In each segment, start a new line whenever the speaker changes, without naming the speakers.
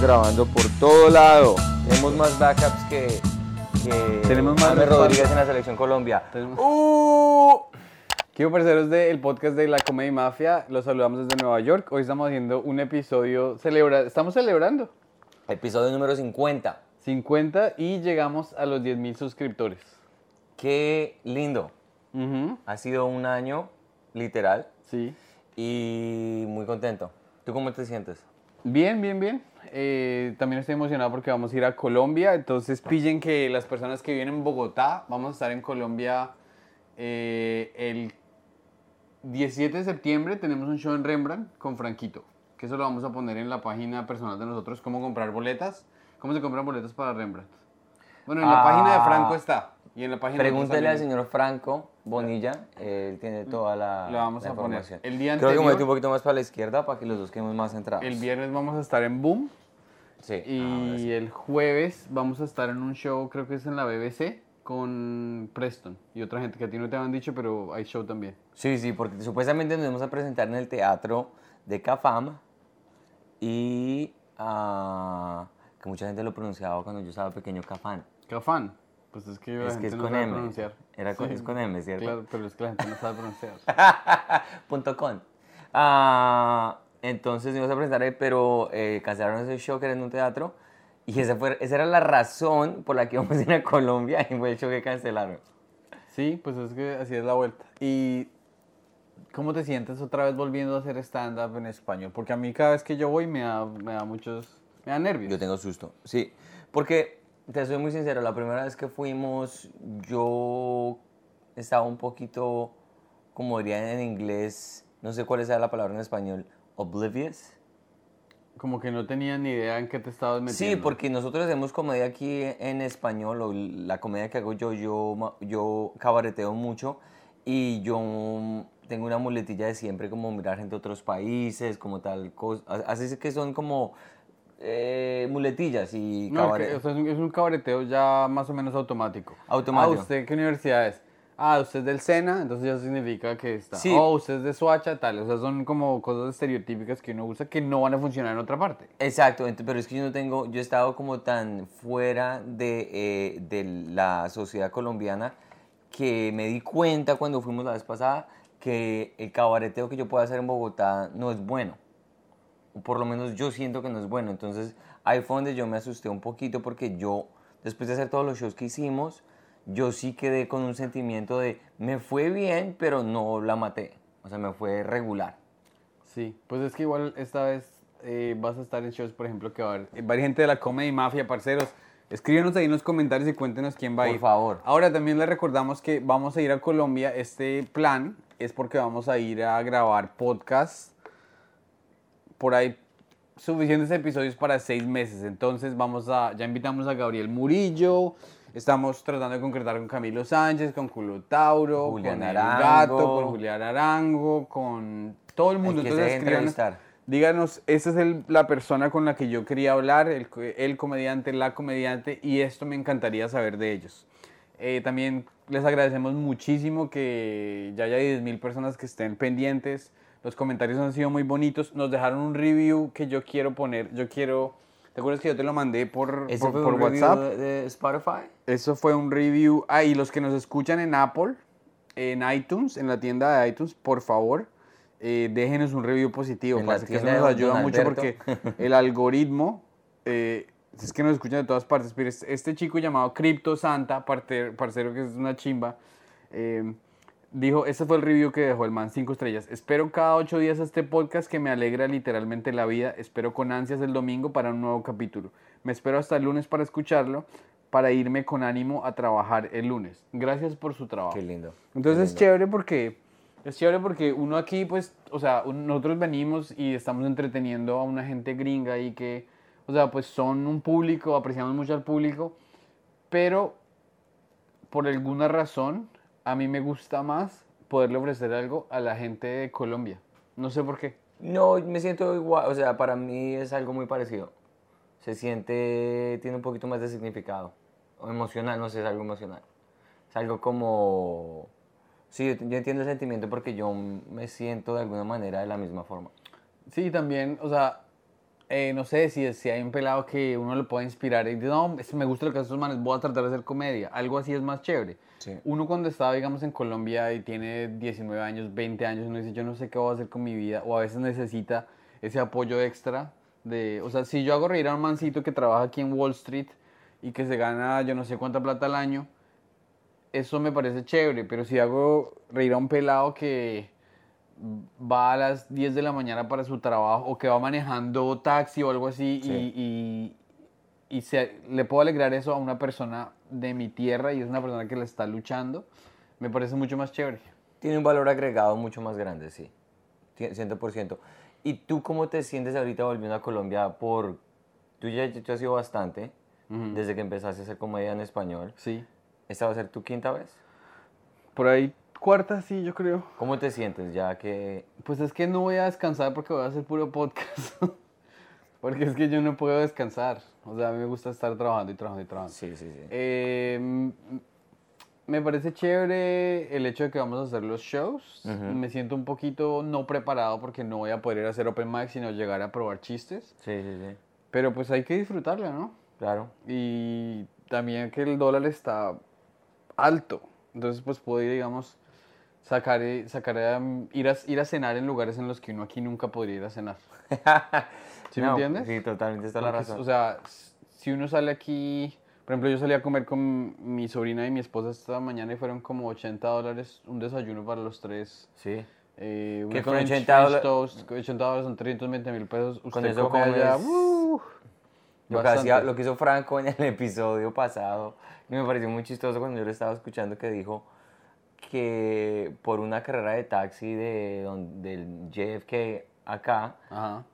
estamos grabando por todo lado. Tenemos más backups que, que
Tenemos más
James. Rodríguez en la selección Colombia.
Tenemos-
¡Uh!
Quiero parceros del podcast de la Comedia y Mafia, los saludamos desde Nueva York. Hoy estamos haciendo un episodio, celebra, estamos celebrando
Episodio número 50.
50 y llegamos a los 10.000 suscriptores.
Qué lindo.
Ujú,
Ha sido un año, literal,
Sí.
y muy contento. ¿Tú cómo te sientes?
Bien, bien, bien. Eh, también estoy emocionado porque vamos a ir a Colombia. Entonces pillen que las personas que viven en Bogotá, vamos a estar en Colombia eh, el 17 de septiembre. Tenemos un show en Rembrandt con Franquito. Que eso lo vamos a poner en la página personal de nosotros, cómo comprar boletas. ¿Cómo se compran boletas para Rembrandt? Bueno, en la
Ah.
página de Franco está. Y en la página
Pregúntele al señor Franco Bonilla, él tiene toda la,
La vamos
la
a poner.
información.
El día
Creo que
anterior-
metí un poquito más para la izquierda para que los dos quedemos más centrados.
El viernes vamos a estar en Boom.
Sí.
Y
sí.
el jueves vamos a estar en un show, creo que es en la BBC, con Preston y otra gente que a ti no te habían dicho, pero hay show también.
Sí, sí, porque supuestamente nos vamos a presentar en el teatro de Cafam y ah, que mucha gente lo pronunciaba cuando yo estaba pequeño Cafán.
Cafán. Pues es que la
Es que
gente
es
no
con
sabe
M.
pronunciar.
Era con- es con M, ¿cierto?
Claro, pero es que la gente no sabe pronunciar.
Punto com. Ah, entonces íbamos a presentar ahí, pero eh, cancelaron ese show que era en un teatro y esa, fue, esa era la razón por la que íbamos a ir a Colombia y fue el show que cancelaron.
sí, pues es que así es la vuelta. ¿Y cómo te sientes otra vez volviendo a hacer stand-up en español? Porque a mí cada vez que yo voy me da, me da muchos... Me da nervios.
Yo tengo susto, sí. Porque, te soy muy sincero, la primera vez que fuimos, yo estaba un poquito, como dirían en inglés, no sé cuál sea la palabra en español, oblivious.
Como que no tenía ni idea en qué te estabas metiendo.
Sí, porque nosotros hacemos comedia aquí en español, o la comedia que hago yo, yo, yo cabareteo mucho y yo tengo una muletilla de siempre como mirar gente de otros países, como tal cosa. Así es que son como eh, muletillas y
No,
cabaret-
que, o sea, es, un, es un cabareteo ya más o menos automático.
Automático.
Ah, ¿usted qué universidad es? Ah, usted es del SENA, entonces ya significa que está.
Sí.
Oh, usted es de Soacha, tal. O sea, son como cosas estereotípicas que uno usa que no van a funcionar en otra parte.
Exacto, pero es que yo no tengo, yo he estado como tan fuera de, eh, de la sociedad colombiana que me di cuenta cuando fuimos la vez pasada que el cabareteo que yo puedo hacer en Bogotá no es bueno. O por lo menos yo siento que no es bueno. Entonces ahí fue donde yo me asusté un poquito porque yo, después de hacer todos los shows que hicimos, yo sí quedé con un sentimiento de me fue bien, pero no la maté. O sea, me fue regular.
Sí, pues es que igual esta vez eh, vas a estar en shows, por ejemplo, que va a haber eh, varias gente de la Comedy Mafia, parceros. Escríbenos ahí en los comentarios y cuéntenos quién va a
Por
ir.
favor.
Ahora también les recordamos que vamos a ir a Colombia. Este plan es porque vamos a ir a grabar podcast. Por ahí suficientes episodios para seis meses. Entonces vamos a, ya invitamos a Gabriel Murillo. Estamos tratando de concretar con Camilo Sánchez, con Culo Tauro,
Julián
con
Arango.
Gato, con Julián Arango, con todo el mundo.
El que
Entonces
entrevistar.
Díganos, esta es el- la persona con la que yo quería hablar, el, el comediante, la comediante, y esto me encantaría saber de ellos. Eh, también les agradecemos muchísimo que ya haya 10.000 personas que estén pendientes. Los comentarios han sido muy bonitos. Nos dejaron un review que yo quiero poner. Yo quiero. ¿Te acuerdas que yo te lo mandé por,
¿Ese
por,
fue
por
un review
WhatsApp?
de, de Spotify?
Eso fue un review. Ah, y los que nos escuchan en Apple, en iTunes, en la tienda de iTunes, por favor, eh, déjenos un review positivo. Parce, que eso nos ayuda mucho porque el algoritmo eh, es que nos escuchan de todas partes. Pero este, chico llamado Crypto Santa, parcero que es una chimba, eh, dijo: Este fue el review que dejó el man, cinco estrellas. Espero cada ocho días este podcast que me alegra literalmente la vida. Espero con ansias el domingo para un nuevo capítulo. Me espero hasta el lunes para escucharlo, para irme con ánimo a trabajar el lunes. Gracias por su trabajo.
Qué lindo.
Entonces
qué
es
lindo.
chévere porque es chévere porque uno aquí pues, o sea, nosotros venimos y estamos entreteniendo a una gente gringa y que, o sea, pues son un público, apreciamos mucho al público, pero por alguna razón a mí me gusta más poderle ofrecer algo a la gente de Colombia. No sé por qué.
No, me siento igual, o sea, para mí es algo muy parecido. Se siente, tiene un poquito más de significado. O emocional, no sé, es algo emocional. Es algo como... Sí, yo, yo entiendo el sentimiento porque yo me siento de alguna manera de la misma forma.
Sí, también, o sea, eh, no sé si, si hay un pelado que uno le pueda inspirar y dice, no, me gusta lo que hacen estos manes, voy a tratar de hacer comedia. Algo así es más chévere.
Sí.
Uno cuando está, digamos, en Colombia y tiene 19 años, 20 años, uno dice, yo no sé qué voy a hacer con mi vida, o a veces necesita ese apoyo extra de, o sea, si yo hago reír a un mancito que trabaja aquí en Wall Street y que se gana yo no sé cuánta plata al año, eso me parece chévere, pero si hago reír a un pelado que va a las 10 de la mañana para su trabajo o que va manejando taxi o algo así
Sí.
y, y- y se, le puedo alegrar eso a una persona de mi tierra y es una persona que le está luchando, me parece mucho más chévere.
Tiene un valor agregado mucho más grande, sí. Cien- 100%. ¿Y tú cómo te sientes ahorita volviendo a Colombia por... Tú ya tú has ido bastante, desde que empezaste a hacer comedia en español.
Sí.
¿Esta va a ser tu quinta vez?
Por ahí cuarta, sí, yo creo.
¿Cómo te sientes ya que...
Pues es que no voy a descansar porque voy a hacer puro podcast. porque es que yo no puedo descansar. O sea, a mí me gusta estar trabajando y trabajando y trabajando.
Sí, sí, sí.
Eh, me parece chévere el hecho de que vamos a hacer los shows. Me siento un poquito no preparado porque no voy a poder ir a hacer open mic, sino llegar a probar chistes.
Sí, sí, sí.
Pero pues hay que disfrutarlo, ¿no?
Claro.
Y también que el dólar está alto. Entonces pues puedo ir, digamos, sacar, sacar a- ir, a, ir a cenar en lugares en los que uno aquí nunca podría ir a cenar. ¿Sí me
No,
entiendes?
Sí, totalmente está la razón.
O sea, si uno sale aquí, por ejemplo, yo salí a comer con mi sobrina y mi esposa esta mañana y fueron como 80 dólares un desayuno para los tres.
sí.
Eh,
Que con
French-
80
French
dola-
toast, con 80 dólares son 320 mil pesos. Usted
eso
come allá, ¡uh!
Lo que, hacía, lo que hizo Franco en el episodio pasado, y me pareció muy chistoso cuando yo lo estaba escuchando, que dijo que por una carrera de taxi de, don- del JFK acá,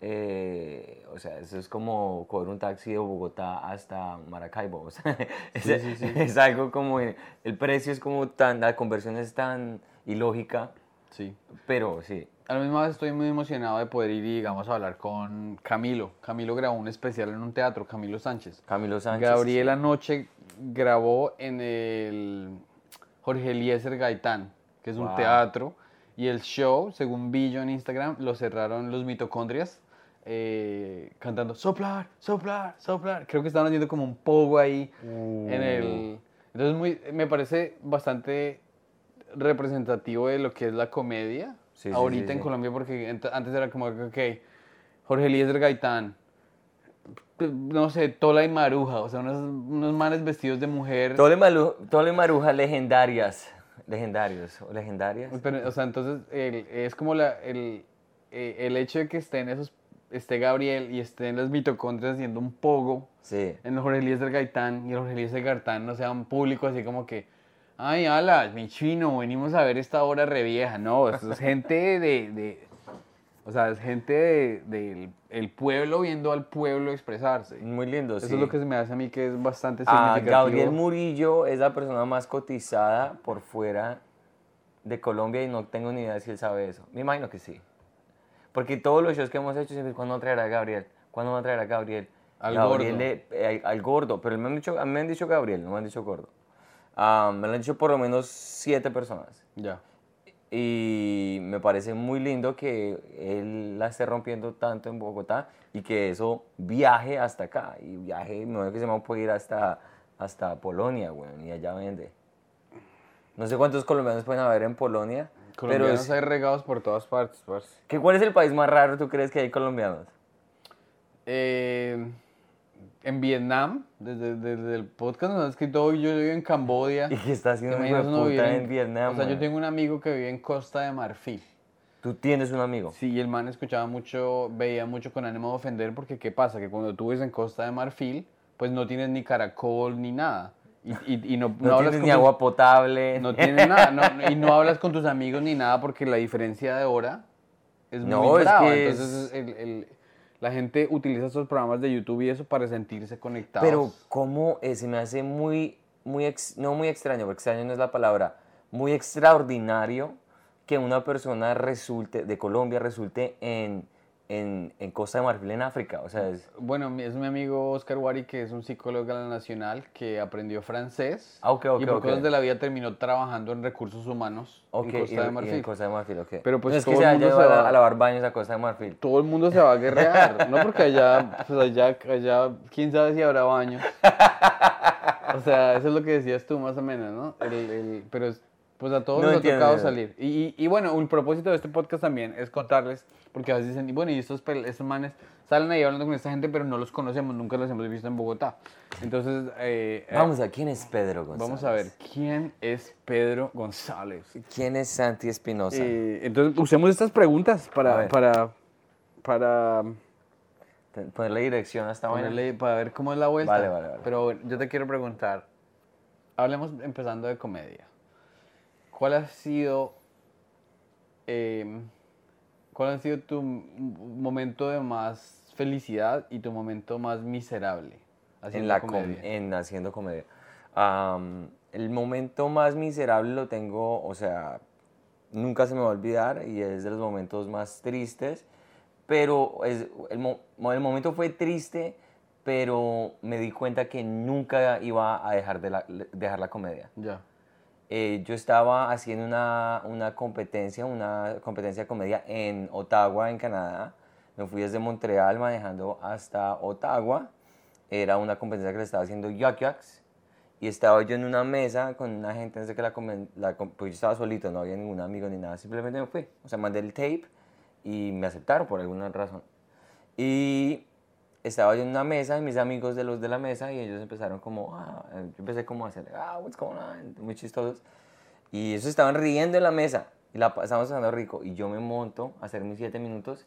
eh, o sea, eso es como coger un taxi de Bogotá hasta Maracaibo. O sea, es,
Sí, sí, sí.
es algo como, el precio es como tan, la conversión es tan ilógica,
Sí.
pero sí.
A la misma vez estoy muy emocionado de poder ir y, digamos, a hablar con Camilo. Camilo grabó un especial en un teatro, Camilo Sánchez.
Camilo Sánchez.
Gabriel anoche grabó en el Jorge Eliezer Gaitán, que es un teatro, y el show, según vi yo en Instagram, lo cerraron los mitocondrias eh, cantando soplar, soplar, soplar. Creo que estaban haciendo como un pogo ahí en el... Entonces muy, me parece bastante representativo de lo que es la comedia
Sí,
ahorita
sí,
en. Colombia, porque antes era como, ok, Jorge Eliezer Gaitán, no sé, Tola y Maruja, o sea, unos, unos manes vestidos de mujer.
Malu- Tole Maruja legendarias. Legendarios o legendarias.
Pero, o sea, entonces el- es como la, el, eh, el hecho de que estén esos, esté Gabriel y estén las mitocondrias haciendo un pogo
Sí.
en el Jorge Eliezer Gaitán y el Jorge Eliezer Gaitán no sea un público así como que, ay, ala, mi chino, venimos a ver esta obra re vieja. No, es gente de, de- o sea, es gente de- del el pueblo viendo al pueblo expresarse.
Muy lindo,
Eso
sí.
es lo que se me hace a mí que es bastante
Ah,
significativo.
Gabriel Murillo es la persona más cotizada por fuera de Colombia y no tengo ni idea si él sabe eso. Me imagino que sí. Porque todos los shows que hemos hecho siempre, ¿cuándo va a traer a Gabriel? ¿Cuándo va a traer a Gabriel?
Al
Gabriel
gordo.
le- eh, al gordo, pero me han dicho, me han dicho Gabriel, no me han dicho gordo. Ah, me lo han dicho por lo menos siete personas.
Ya.
Y me parece muy lindo que él la esté rompiendo tanto en Bogotá y que eso viaje hasta acá. Y viaje, me imagino que se me puede ir hasta, hasta Polonia, bueno, y allá vende. No sé cuántos colombianos pueden haber en Polonia, pero
Colombianos
es-
hay regados por todas partes, parce.
¿qué- ¿cuál es el país más raro tú crees que hay colombianos?
Eh, en Vietnam, desde, desde el podcast nos han escrito hoy, yo vivo en Camboya.
¿Y qué está haciendo
vivir
puta en Vietnam?
O sea, yo tengo un amigo que vive en Costa de Marfil.
Tú tienes un amigo.
Sí, y el man escuchaba mucho, veía mucho con ánimo de ofender, porque ¿qué pasa? Que cuando tú vives en Costa de Marfil, pues no tienes ni caracol ni nada. Y, y- y no, no
No,
hablas
tienes ni agua potable.
No tienes nada, no- y no hablas con tus amigos ni nada porque la diferencia de hora es
No,
muy
es
brava.
que es-
Entonces el- el- la gente utiliza estos programas de YouTube y eso para sentirse conectados.
Pero cómo eh, se me hace muy, muy no muy extraño, porque extraño no es la palabra, muy extraordinario que una persona resulte, de Colombia resulte en, en, en Costa de Marfil, en África. O sea, es...
Bueno, es mi amigo Oscar Wari, que es un psicólogo de la Nacional, que aprendió francés.
Ah, ok, ok,
y por
ok.
cosas de la vida terminó trabajando en recursos humanos en Costa de
y en
Marfil.
Costa de Marfil.
Pero, pues,
no es que
todo
se
el mundo se va-
a lavar baños a Costa de Marfil.
Todo el mundo se va a guerrear, ¿no? Porque allá, pues allá, allá, quién sabe si habrá baños. O sea, eso es lo que decías tú, más o menos, ¿no? El, el- pero, es- pues a todos
No
nos ha tocado salir. Y, y, y bueno, un propósito de este podcast también es contarles, porque a veces dicen, y bueno, y estos, estos manes salen ahí hablando con esta gente, pero no los conocemos, nunca los hemos visto en Bogotá. Entonces, eh, eh,
Vamos a quién es Pedro González.
vamos a ver, ¿quién es Pedro González?
¿Quién es Santi Espinosa?
Eh, entonces, usemos estas preguntas para, para, para
Te- Ponerle dirección a esta
ponerle, para ver cómo es la vuelta.
Vale, vale, vale.
Pero yo te quiero preguntar, hablemos empezando de comedia. ¿Cuál ha sido, eh, cuál ha sido tu momento de más felicidad y tu momento más miserable haciendo
en la com-
comedia?
en haciendo comedia. Am, el momento más miserable lo tengo, o sea, nunca se me va a olvidar y es de los momentos más tristes, pero es, el, mo- el momento fue triste, pero me di cuenta que nunca iba a dejar de la, dejar la comedia.
Ya.
Eh, yo estaba haciendo una, una competencia, una competencia de comedia en Ottawa, en Canadá. Me fui desde Montreal manejando hasta Ottawa. Era una competencia que le estaba haciendo Yuck Yucks. Y estaba yo en una mesa con una gente, desde que la, la pues yo estaba solito, no había ningún amigo ni nada. Simplemente me fui. O sea, mandé el tape y me aceptaron por alguna razón. Y estaba yo en una mesa y mis amigos de los de la mesa y ellos empezaron como, ah, yo empecé como a hacer, ah, what's going on, muy chistosos. Y ellos estaban riendo en la mesa y la pasamos pasando rico. Y yo me monto a hacer mis siete minutos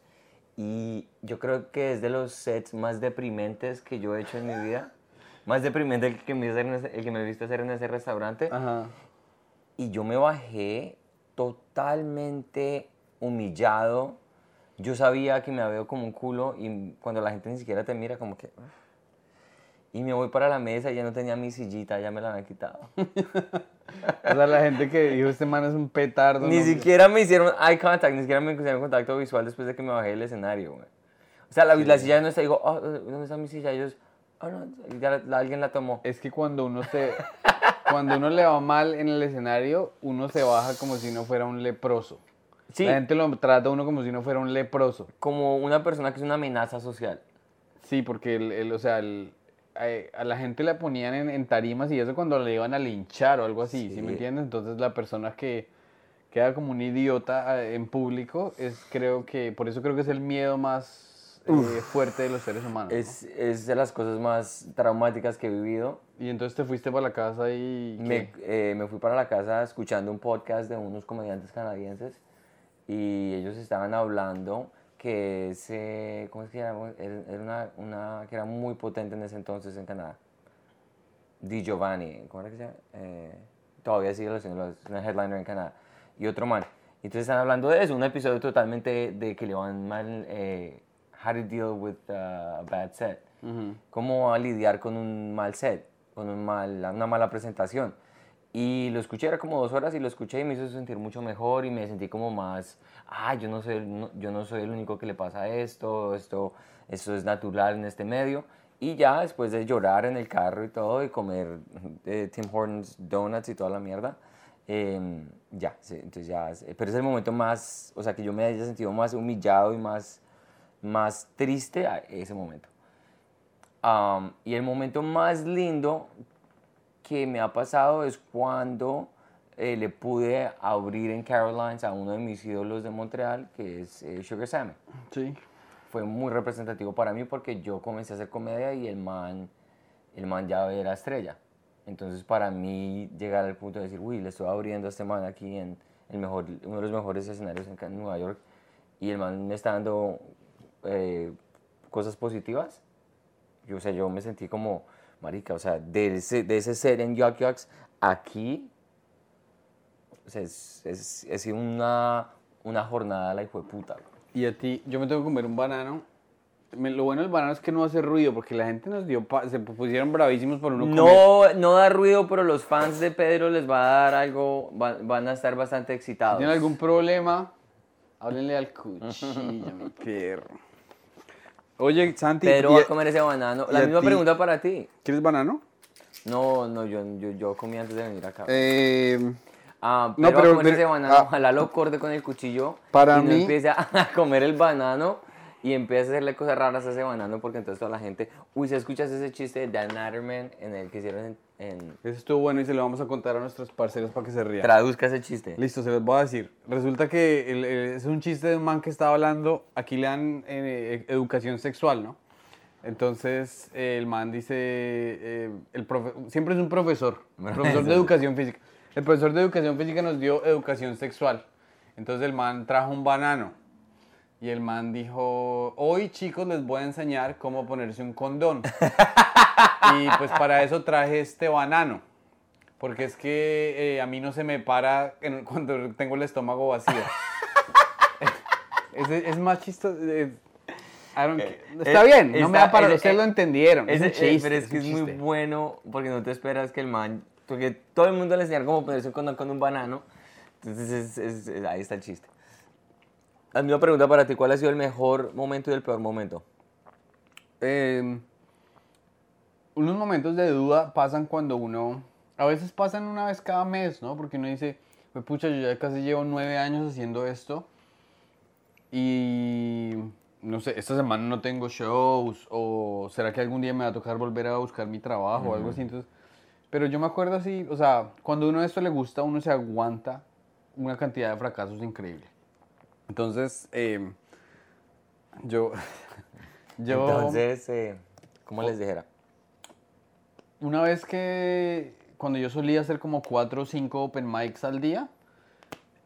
y yo creo que es de los sets más deprimentes que yo he hecho en mi vida. Más deprimente el que me, el que me viste hacer en ese restaurante.
Ajá.
Y yo me bajé totalmente humillado. Yo sabía que me veo como un culo y cuando la gente ni siquiera te mira como que... "Uf". Y me voy para la mesa y ya no tenía mi sillita, ya me la habían quitado.
O sea, la gente que dijo, este man es un petardo.
ni
no-
siquiera me hicieron eye contact, ni siquiera me hicieron contacto visual después de que me bajé del escenario, güey. O sea, la, la silla no está, digo, "Oh, ¿dónde está mi silla? Y ellos, oh, no, ya la- la- alguien la tomó.
Es que cuando uno se... Cuando uno le va mal en el escenario, uno se baja como si no fuera un leproso.
Sí,
La gente lo trata a uno como si no fuera un leproso.
como una persona que es una amenaza social.
Sí, porque, el, el- o sea, el- eh, a la gente la ponían en, en tarimas y eso cuando le iban a linchar o algo así, ¿sí,
Sí.
me entiendes? Entonces la persona que queda como un idiota en público es, creo que, por eso creo que es el miedo más eh, fuerte de los seres humanos. ¿no?
Es, es de las cosas más traumáticas que he vivido.
Y entonces te fuiste para la casa y...
Me, eh, me fui para la casa escuchando un podcast de unos comediantes canadienses y ellos estaban hablando que ese, ¿cómo es que era? Era una, una que era muy potente en ese entonces en Canadá. Di Giovanni, ¿cómo era que se llama? Eh, todavía sigue es una headliner en Canadá. Y otro man. Entonces están hablando de eso, un episodio totalmente de que le van mal, eh, how to deal with uh, a bad set
Ujú.
cómo a lidiar con un mal set, con un mal, una mala presentación. Y lo escuché, era como dos horas y lo escuché y me hizo sentir mucho mejor y me sentí como más, ah, yo no soy, no- yo no soy el único que le pasa esto, esto, esto es natural en este medio. Y ya después de llorar en el carro y todo y comer eh, Tim Hortons donuts y toda la mierda, em, ya, sí, entonces ya, pero es el momento más, o sea, que yo me haya sentido más humillado y más, más triste a ese momento. Am, y el momento más lindo que me ha pasado es cuando eh, le pude abrir en Carolines a uno de mis ídolos de Montreal, que es eh, Sugar Sammy.
Sí.
Fue muy representativo para mí porque yo comencé a hacer comedia y el man, el man ya era estrella. Entonces para mí llegar al punto de decir, uy, le estoy abriendo a este man aquí en el mejor, uno de los mejores escenarios en, Nueva York y el man me está dando eh, cosas positivas yo, o sea, yo me sentí como, marica, o sea, de ese, de ese ser en Yuck Yucks, aquí, o sea, es, es, es una, una jornada la hijo de puta.
Y a ti, yo me tengo que comer un banano. Me- lo bueno del banano es que no hace ruido, porque la gente nos dio, pa- se pusieron bravísimos por uno comer.
No, no da ruido, pero los fans de Pedro les va a dar algo, va- van a estar bastante excitados.
¿Tienen algún problema? Háblenle al cuchillo, mi perro. Oye, Santi,
Pedro
¿y-
va a comer ese banano. La misma pregunta para ti.
¿quieres banano?
No, no, yo, yo, yo comí antes de venir acá.
Eh,
Ah,
no,
pero,
pero-
va a
pero-
ese banano,
ah.
ojalá lo corte con el cuchillo
Para
y no
mí-
empiece a comer el banano y empiece a hacerle cosas raras a ese banano porque entonces toda la gente... Uy, ¿se escuchas ese chiste de Dan Natterman en el que hicieron en...
ese estuvo bueno y se lo vamos a contar a nuestros parceros para que se rían.
Traduzca ese chiste.
Listo, se los voy a decir. Resulta que el- el- es un chiste de un man que estaba hablando, aquí le dan eh, educación sexual, ¿no? Entonces eh, el man dice, eh, el profe- siempre es un profesor, profesor de educación física. El profesor de educación física nos dio educación sexual. Entonces el man trajo un banano y el man dijo, hoy chicos les voy a enseñar cómo ponerse un condón. y pues para eso traje este banano. Porque es que eh, a mí no se me para en- cuando tengo el estómago vacío. es, es más chistoso. eh, I don't care. Está
Eh,
bien, no me da para.
ese-
Ustedes lo entendieron. Es un chiste.
eh, pero es que es muy bueno porque no te esperas que el man... Porque todo el mundo le enseña cómo ponerse un condón con un banano. Entonces es- es- es- ahí está el chiste. La misma pregunta para ti. ¿Cuál ha sido el mejor momento y el peor momento?
Eh, unos momentos de duda pasan cuando uno. A veces pasan una vez cada mes, ¿no? Porque uno dice, pues pucha, yo ya casi llevo nueve años haciendo esto. Y. No sé, esta semana no tengo shows. O será que algún día me va a tocar volver a buscar mi trabajo o algo así. Entonces, pero yo me acuerdo así, o sea, cuando uno esto le gusta, uno se aguanta una cantidad de fracasos increíble. Entonces, eh, yo. yo
Entonces, eh, ¿cómo les dijera?
Una vez que cuando yo solía hacer como cuatro o cinco open mics al día,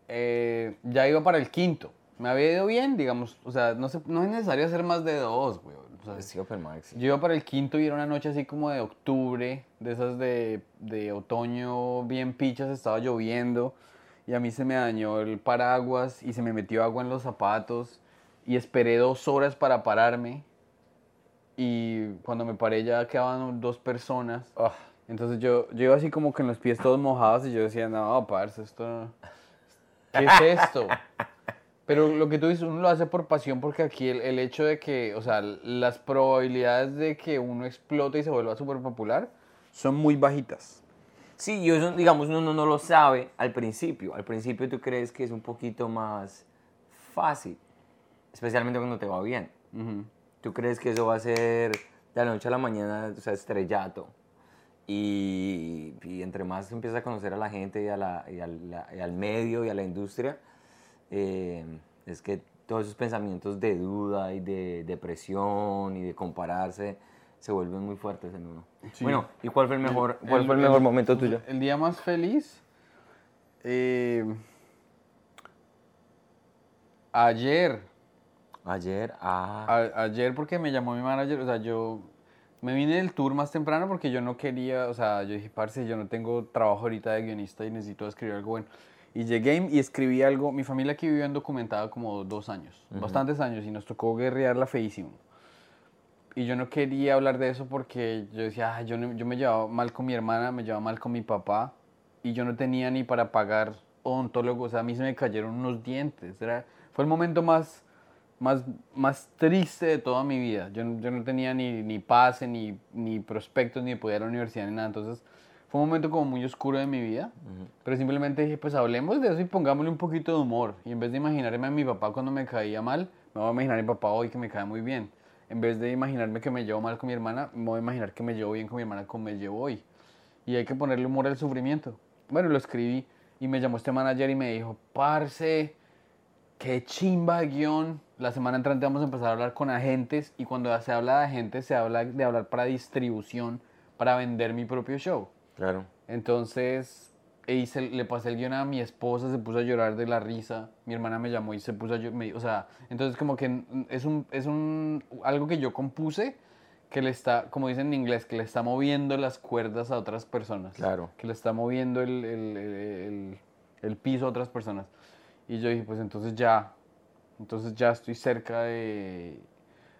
eh, ya iba para el quinto. Me había ido bien, digamos, o sea, no, se- no es necesario hacer más de dos, güey. o sea,
Sí, Open Mic, sí.
yo iba para el quinto y era una noche así como de octubre, de esas de, de otoño bien pichas, estaba lloviendo y a mí se me dañó el paraguas y se me metió agua en los zapatos y esperé dos horas para pararme y cuando me paré ya quedaban dos personas.
Ah,
Entonces yo, yo iba así como con los pies todos mojados y yo decía, no, parce, esto no- ¿Qué es esto? Pero lo que tú dices, uno lo hace por pasión porque aquí el, el hecho de que, o sea, las probabilidades de que uno explote y se vuelva súper popular son muy bajitas.
Sí, y eso, digamos, uno no, no lo sabe al principio. Al principio tú crees que es un poquito más fácil, especialmente cuando te va bien.
Ujú.
Tú crees que eso va a ser de la noche a la mañana, o sea, estrellato. Y, y entre más empiezas a conocer a la gente y, a la- y al, la- y al medio y a la industria, eh, es que todos esos pensamientos de duda y de depresión y de compararse se vuelven muy fuertes en uno.
Sí.
Bueno, ¿y cuál fue el mejor, cuál
el-
fue el
el-
mejor momento tuyo?
El día más feliz. eh, ayer.
Ayer, ah,
A- ayer porque me llamó mi manager, o sea, yo me vine del tour más temprano porque yo no quería, o sea, yo dije, parce, yo no tengo trabajo ahorita de guionista y necesito escribir algo bueno. Y llegué y escribí algo, mi familia aquí vivió en documentada como dos años, bastantes años, y nos tocó guerrearla feísimo. Y yo no quería hablar de eso porque yo decía, "Ah, yo, no- yo me llevaba mal con mi hermana, me llevaba mal con mi papá, y yo no tenía ni para pagar odontólogo, o sea, a mí se me cayeron unos dientes. Era, fue el momento más, más, más triste de toda mi vida. Yo, no- yo no tenía ni, ni pase, ni, ni prospectos, ni podía ir a la universidad, ni nada. Entonces, fue un momento como muy oscuro de mi vida. Pero simplemente dije, pues hablemos de eso y pongámosle un poquito de humor. Y en vez de imaginarme a mi papá cuando me caía mal, me voy a imaginar a mi papá hoy que me cae muy bien. En vez de imaginarme que me llevo mal con mi hermana, me voy a imaginar que me llevo bien con mi hermana como me llevo hoy. Y hay que ponerle humor al sufrimiento. Bueno, lo escribí y me llamó este manager y me dijo, parce, qué chimba de guion. La semana entrante vamos a empezar a hablar con agentes y cuando se habla de agentes se habla de hablar para distribución, para vender mi propio show.
claro.
Entonces, e hice- le pasé el guion a mi esposa, se puso a llorar de la risa. Mi hermana me llamó y se puso a llorar. O sea, entonces como que es, un, es un, algo que yo compuse que le está, como dicen en inglés, que le está moviendo las cuerdas a otras personas.
Claro.
Que le está moviendo el, el- el- el- piso a otras personas. Y yo dije, pues entonces ya, entonces ya estoy cerca de...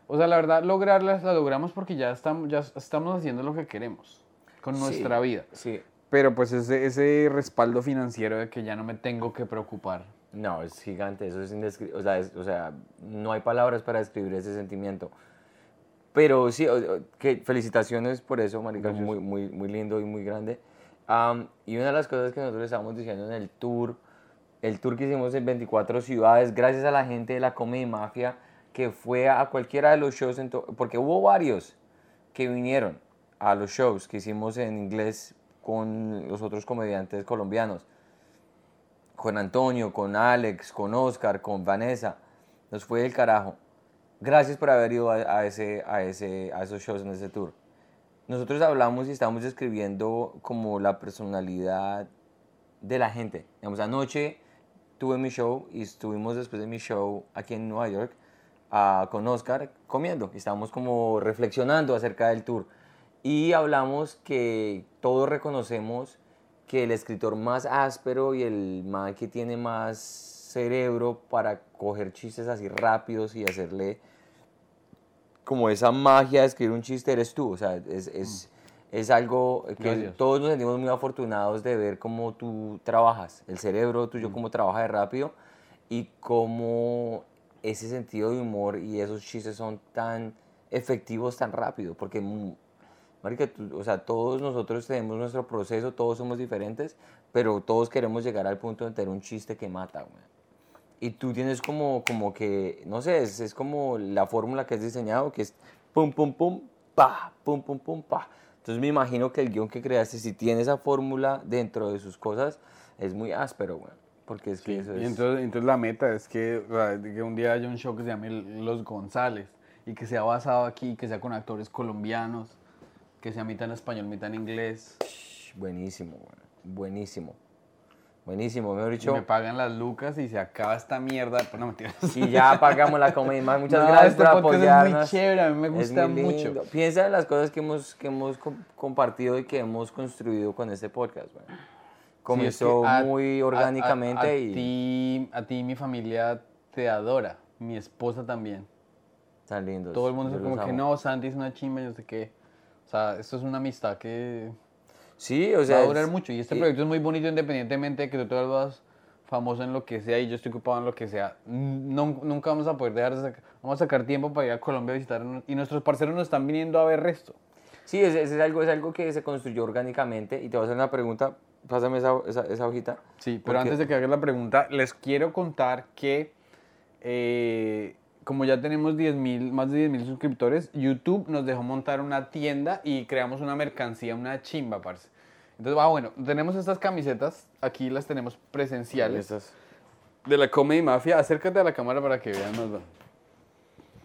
O sea, la verdad, lograrlas la logramos porque ya estamos, ya estamos haciendo lo que queremos con
Sí,
nuestra vida.
Sí.
Pero pues ese, ese respaldo financiero de que ya no me tengo que preocupar.
No, es gigante, eso es indescriptible. O sea, es- o sea, no hay palabras para describir ese sentimiento. Pero sí, que felicitaciones por eso, marica, muy, muy, muy lindo y muy grande. Am, y una de las cosas que nosotros estábamos diciendo en el tour, el tour que hicimos en 24 ciudades, gracias a la gente de la Comedy Mafia que fue a cualquiera de los shows, porque hubo varios que vinieron a los shows que hicimos en inglés con los otros comediantes colombianos con Antonio, con Alex, con Oscar, con Vanessa. Nos fue del carajo. Gracias por haber ido a, a ese, a, ese, a esos shows en ese tour. Nosotros hablamos y estamos describiendo como la personalidad de la gente. Digamos, anoche tuve mi show y estuvimos después de mi show aquí en Nueva York ah, con Oscar comiendo. Y estábamos como reflexionando acerca del tour. Y hablamos que todos reconocemos que el escritor más áspero y el que tiene más cerebro para coger chistes así rápidos y hacerle como esa magia de escribir un chiste eres tú. O sea, es, es, es algo que
Gracias.
todos nos sentimos muy afortunados de ver cómo tú trabajas, el cerebro tuyo, cómo trabaja de rápido y cómo ese sentido de humor y esos chistes son tan efectivos tan rápido. Porque, mm, marica, tú- o sea, todos nosotros tenemos nuestro proceso, todos somos diferentes, pero todos queremos llegar al punto de tener un chiste que mata, güey. Y tú tienes como, como que, no sé, es, es como la fórmula que has diseñado, que es pum, pum, pum, pa, pum, pum, pum, pa. Entonces me imagino que el guion que creaste, si tiene esa fórmula dentro de sus cosas, es muy áspero, güey. Porque es que eso
Y
es...
entonces, entonces la meta es que, o sea, que un día haya un show que se llame Los González y que sea basado aquí, que sea con actores colombianos, que sea mitad en español, mitad en inglés.
Buenísimo. Buenísimo. Buenísimo, mejor
Y
dicho.
me pagan las lucas y se acaba esta mierda. Pues no mentiras.
Y ya pagamos la comida. más. Muchas
No,
gracias
este
por
podcast es muy
apoyarnos.
chévere, a mí me gusta mucho.
Piensa en las cosas que hemos, que hemos com- compartido y que hemos construido con este podcast. güey. Comenzó
Sí, es que a-
muy
a-
orgánicamente
a,
y
ti, a ti mi familia te adora, mi esposa también.
tan lindos.
Todo el mundo es como que no, Santi es una chimba, yo sé qué. Sea, esto es una amistad que
Sí, o sea.
va a durar
es-
mucho. Y este
y-
proyecto es muy bonito independientemente de que tú te vuelvas famoso en lo que sea y yo estoy ocupado en lo que sea. No- nunca vamos a poder dejar de sacar, vamos a sacar tiempo para ir a Colombia a visitar y nuestros parceros nos están viniendo a ver resto.
Sí, es, es algo, es algo que se construyó orgánicamente. Y te voy a hacer una pregunta. Pásame esa, esa, esa hojita.
Sí, pero
Porque-
antes de que hagas la pregunta, les quiero contar que eh, como ya tenemos 10.000 más de 10.000 suscriptores, YouTube nos dejó montar una tienda y creamos una mercancía, una chimba, parce. Entonces, ah, bueno, tenemos estas camisetas, aquí las tenemos presenciales.
Estas.
De la Comedy Mafia, acércate a la cámara para que vean más.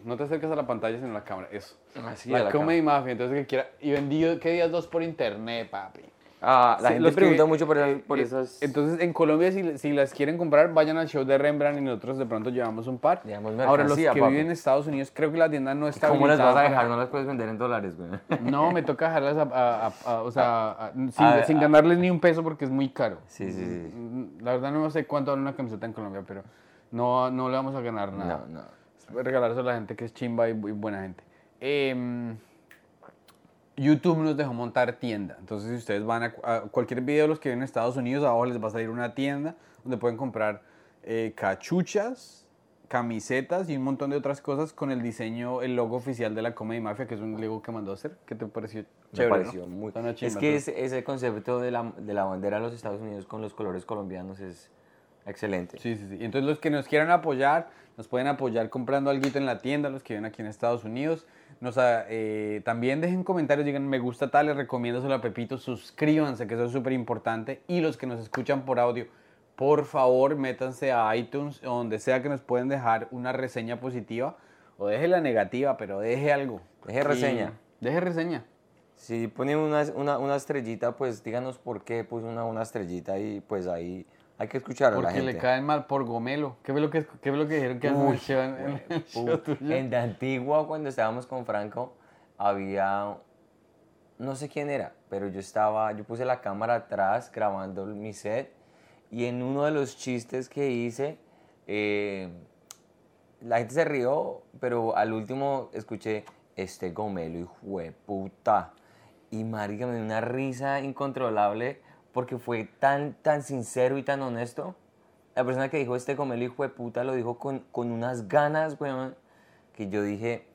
No te acerques a la pantalla, sino a la cámara, eso.
Así,
la,
a la
Comedy Mafia, entonces que quiera. Y vendido, ¿qué días dos por internet, papi?
Ah, la
Sí,
gente
los que-
pregunta mucho por, el- por
eh,
esas.
Entonces, en Colombia, si, si las quieren comprar, vayan al show de Rembrandt y nosotros de pronto llevamos un par.
Llevamos
Ahora, los que
papi.
viven en Estados Unidos, creo que la tienda no está
¿Cómo las vas a dejar? No las puedes vender en dólares, güey.
No, me toca dejarlas a, a- a- o sea, sin, sin ganarles ni un peso porque es muy caro.
Sí, sí, sí.
Mm, La verdad no sé cuánto vale una camiseta en Colombia, pero no, no le vamos a ganar nada.
No, no.
Regalárselo a la gente que es chimba y, y buena gente. Em, YouTube nos dejó montar tienda. Entonces, si ustedes van a, a cualquier video de los que ven en Estados Unidos, abajo les va a salir una tienda donde pueden comprar eh, cachuchas, camisetas y un montón de otras cosas con el diseño, el logo oficial de la Comedy Mafia, que es un logo que mandó a hacer. ¿Qué te pareció?
Me
Chévere,
pareció
¿no?
muy...
Una
Es
chimba,
que
entonces.
ese, concepto de la, de la bandera de los Estados Unidos con los colores colombianos es excelente.
Sí, sí, sí. Entonces los que nos quieran apoyar, nos pueden apoyar comprando algo en la tienda, los que viven aquí en Estados Unidos. Nos, eh, también dejen comentarios, digan me gusta tal, les recomiendo a Pepito, suscríbanse, que eso es súper importante. Y los que nos escuchan por audio, por favor, métanse a iTunes o donde sea que nos pueden dejar una reseña positiva o deje la negativa, pero deje algo.
Deje reseña.
Y- deje reseña.
Si ponen una, una, una estrellita, pues díganos por qué puso una, una estrellita y pues ahí hay que escuchar a la
Porque le caen mal por gomelo. ¿Qué fue lo que, qué lo que dijeron que hacen en el show- tuyo?
en de Antigua, cuando estábamos con Franco, había, no sé quién era, pero yo estaba, yo puse la cámara atrás grabando mi set y en uno de los chistes que hice, eh, la gente se rió, pero al último escuché, este gomelo, hijo de puta. Y marica, me dio una risa incontrolable porque fue tan, tan sincero y tan honesto. La persona que dijo este gomelo, hijo de puta, lo dijo con, con unas ganas, weón, que yo dije,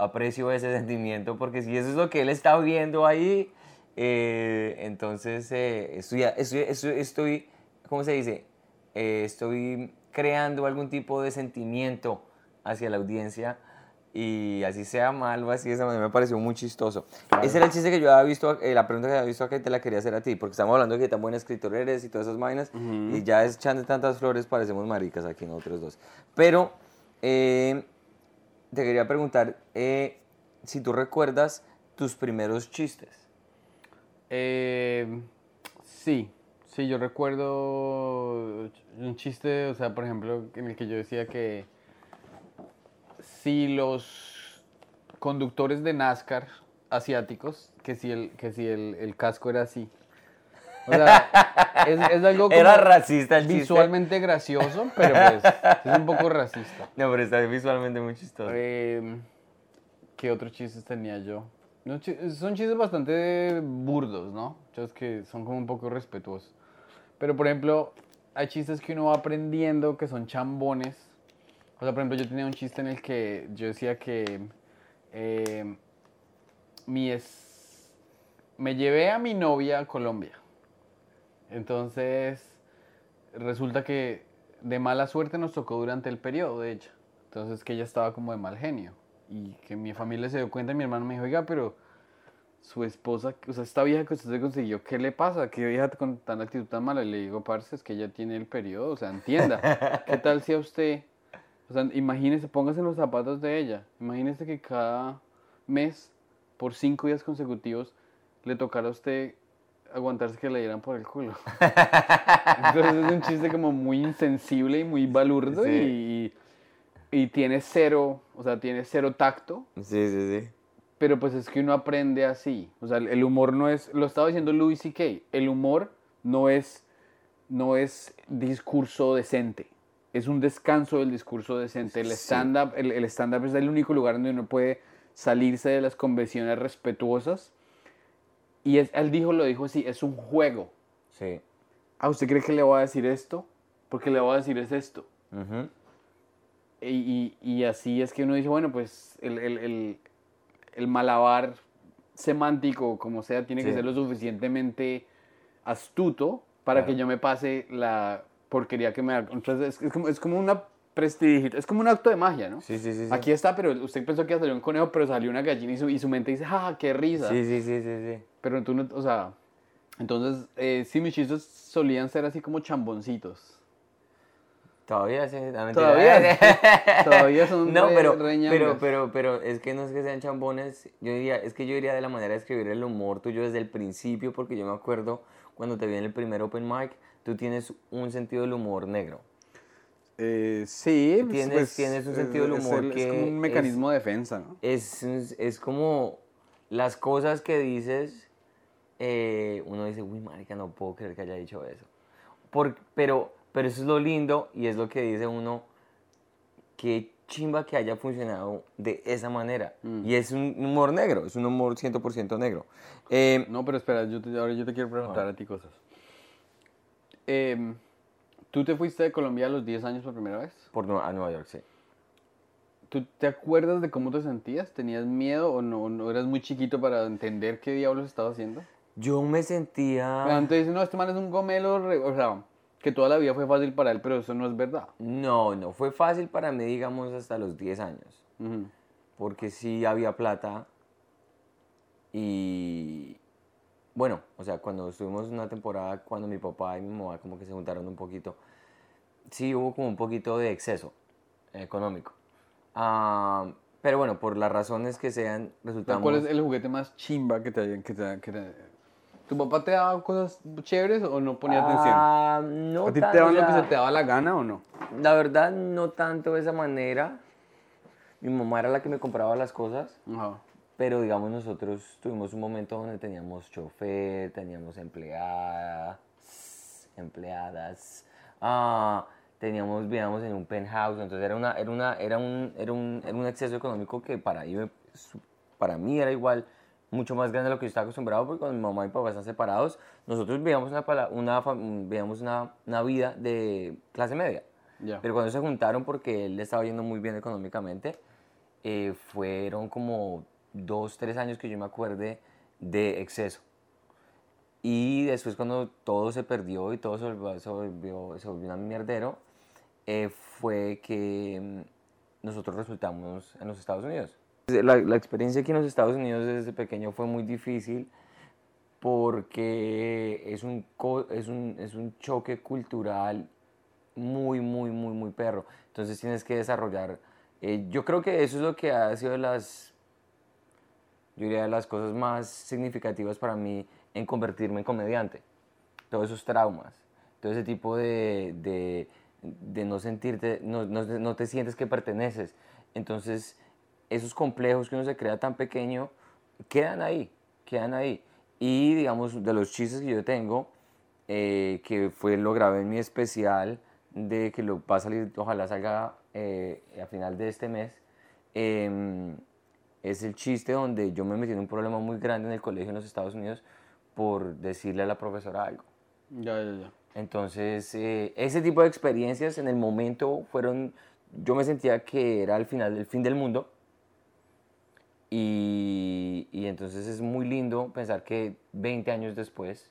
aprecio ese sentimiento porque si eso es lo que él está viendo ahí, eh, entonces eh, estoy, estoy, estoy, ¿cómo se dice? Eh, estoy creando algún tipo de sentimiento hacia la audiencia y así sea mal o así, esa manera me pareció muy chistoso. Ese era el chiste que yo había visto, eh, la pregunta que había visto acá y te la quería hacer a ti, porque estamos hablando de que tan buen escritor eres y todas esas vainas, y ya echando tantas flores parecemos maricas aquí nosotros dos. Pero eh, te quería preguntar eh, si tú recuerdas tus primeros chistes.
Eh, sí, sí, yo recuerdo un chiste, o sea, por ejemplo, en el que yo decía que si los conductores de NASCAR asiáticos, que si el, que si el, el casco era así. O sea, es, es algo como
Era racista el chiste.
visualmente gracioso, pero pues es un poco racista.
No, pero está visualmente muy chistoso.
Eh, ¿Qué otros chistes tenía yo? No, son chistes bastante burdos, ¿no? Chistes que son como un poco respetuosos. Pero, por ejemplo, hay chistes que uno va aprendiendo que son chambones. O sea, por ejemplo, yo tenía un chiste en el que yo decía que eh, mi es... me llevé a mi novia a Colombia. Entonces, resulta que de mala suerte nos tocó durante el periodo, de hecho. Entonces, que ella estaba como de mal genio. Y que mi familia se dio cuenta y mi hermano me dijo, oiga, pero su esposa, o sea, esta vieja que usted se consiguió, ¿qué le pasa? ¿Qué vieja con tan actitud tan mala? Y le digo, parce, es que ella tiene el periodo, o sea, entienda. ¿Qué tal si a usted, o sea, imagínese, póngase en los zapatos de ella. Imagínese que cada mes, por cinco días consecutivos, le tocara a usted aguantarse que le dieran por el culo. Entonces es un chiste como muy insensible y muy balurdo y, y tiene cero, o sea, tiene cero tacto,
Sí, sí, sí.
pero pues es que uno aprende así. O sea, el- el humor no es, lo estaba diciendo Louis C.K., el humor no es, no es discurso decente. Es un descanso del discurso decente. El
Sí.
stand-up el, el stand-up es el único lugar donde uno puede salirse de las convenciones respetuosas. Y es, él dijo, lo dijo así, es un juego.
Sí.
Ah, ¿usted cree que le voy a decir esto? Porque le voy a decir es esto.
Ujú.
Y, y- y así es que uno dice, bueno, pues el, el- el- el malabar semántico, como sea, tiene que ser lo suficientemente astuto para que yo me pase la porquería que me haga. Entonces es, es como, es como una prestigio, es como un acto de magia, ¿no?
Sí, sí, sí. sí.
Aquí está, pero usted pensó que iba a salir un conejo, pero salió una gallina y su, y su mente dice, ¡ah, qué risa!
Sí, sí, sí, sí, sí.
Pero tú no, o sea, entonces, eh, sí, mis chistes solían ser así como chamboncitos.
Todavía sí, no.
Todavía, todavía son
No,
re-
pero, pero, pero, pero es que no es que sean chambones. Yo diría, es que yo diría de la manera de escribir el humor tuyo desde el principio, porque yo me acuerdo cuando te vi en el primer open mic, tú tienes un sentido del humor negro.
Eh, sí, pues,
Tienes-
pues,
tienes un
es-
sentido del
es
humor
es,
que
como un
es-
mecanismo de defensa, ¿no?
Es, es, es como las cosas que dices, eh, uno dice, uy, marica, no puedo creer que haya dicho eso. Por- pero, pero eso es lo lindo y es lo que dice uno, qué chimba que haya funcionado de esa manera.
Mm.
Y es un humor negro, es un humor 100% negro. Eh,
No, pero espera, yo te- ahora yo te quiero preguntar a ti cosas. Em, ¿Tú te fuiste de Colombia a los 10 años por primera vez?
por a Nueva York, sí.
¿Tú te acuerdas de cómo te sentías? ¿Tenías miedo o no, no eras muy chiquito para entender qué diablos estaba haciendo?
Yo me sentía...
La gente dice, no, este man es un gomelo, o sea, que toda la vida fue fácil para él, pero eso no es verdad.
No, no fue fácil para mí, digamos, hasta los 10 años. Porque sí había plata y bueno, o sea, cuando estuvimos una temporada, cuando mi papá y mi mamá como que se juntaron un poquito, sí hubo como un poquito de exceso económico. Ah, pero bueno, por las razones que sean, resultamos...
¿Cuál es el juguete más chimba que te hayan... Que te, que te- ¿Tu papá te daba cosas chéveres o no ponía atención?
Ah, no
¿A ti
tan-
te daban lo que se te daba la gana o no?
La verdad, no tanto de esa manera. Mi mamá era la que me compraba las cosas.
Ajá.
Pero digamos nosotros tuvimos un momento donde teníamos chofer, teníamos empleadas, empleadas, ah, teníamos, vivíamos en un penthouse, entonces era, una, era, una, era, un, era, un, era un exceso económico que para mí, para mí era igual mucho más grande de lo que yo estaba acostumbrado porque cuando mi mamá y mi papá están separados, nosotros vivíamos una, una, vivíamos una, una vida de clase media.
Ya.
Pero cuando se juntaron porque él le estaba yendo muy bien económicamente, eh, fueron como dos, tres años que yo me acuerde de exceso. Y después cuando todo se perdió y todo se volvió, se volvió, se volvió un mierdero, eh, fue que mm, nosotros resultamos en los Estados Unidos. La, la, experiencia aquí en los Estados Unidos desde pequeño fue muy difícil porque es un, es un, es un choque cultural muy, muy, muy, muy perro. Entonces tienes que desarrollar... Eh, yo creo que eso es lo que ha sido de las, yo diría, de las cosas más significativas para mí en convertirme en comediante. Todos esos traumas, todo ese tipo de, de, de no sentirte, no, no, no, te sientes que perteneces. Entonces, esos complejos que uno se crea tan pequeño, quedan ahí, quedan ahí. Y digamos, de los chistes que yo tengo, eh, que fue lo grabé en mi especial, de que lo va a salir, ojalá salga eh, a final de este mes, eh, es el chiste donde yo me metí en un problema muy grande en el colegio en los Estados Unidos por decirle a la profesora algo.
Ya, ya, ya.
Entonces, eh, ese tipo de experiencias en el momento fueron, yo me sentía que era el final del fin del mundo. Y, y entonces es muy lindo pensar que 20 años después,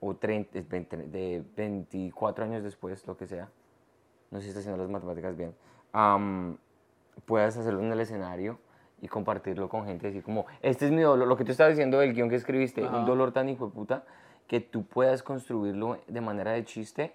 o 30, 20, de 24 años después, lo que sea, no sé si está haciendo las matemáticas bien, um, puedas hacerlo en el escenario y compartirlo con gente, decir como, este es mi dolor, lo que tú estabas diciendo del guion que escribiste,
Ajá.
un dolor tan hijo de puta, que tú puedas construirlo de manera de chiste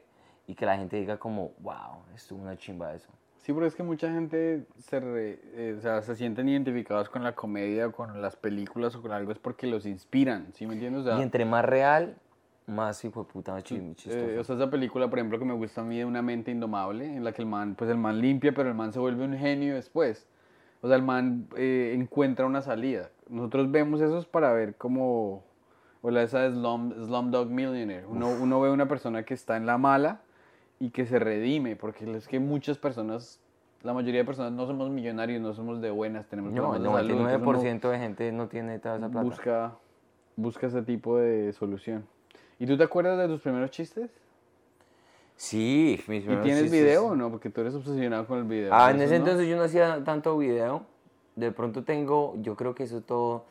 y que la gente diga como, wow, esto es una chimba eso.
Sí, pero es que mucha gente se, re- eh, o sea, se sienten identificados con la comedia o con las películas o con algo, es porque los inspiran, ¿sí me entiendes? O sea,
y entre más real, más hijo de puta
Eh,
chistoso.
o sea, esa película, por ejemplo, que me gusta a mí de Una mente indomable, en la que el man, pues el man limpia, pero el man se vuelve un genio después. O sea, el man eh, encuentra una salida. Nosotros vemos esos para ver cómo, o la esa de Slum, Slumdog Millionaire. Uno, uno ve una persona que está en la mala y que se redime, porque es que muchas personas, la mayoría de personas no somos millonarios, no somos de buenas, tenemos
no, el
problemas de salud, entonces uno-
99% de gente no tiene toda esa plata.
busca, busca ese tipo de solución. ¿Y tú te acuerdas de tus primeros chistes?
Sí, mis
¿Y tienes
chistes-
video o no? Porque tú eres obsesionado con el video.
Ah, en
¿eso
ese
no?
entonces yo no hacía tanto video. De pronto tengo, yo creo que eso todo,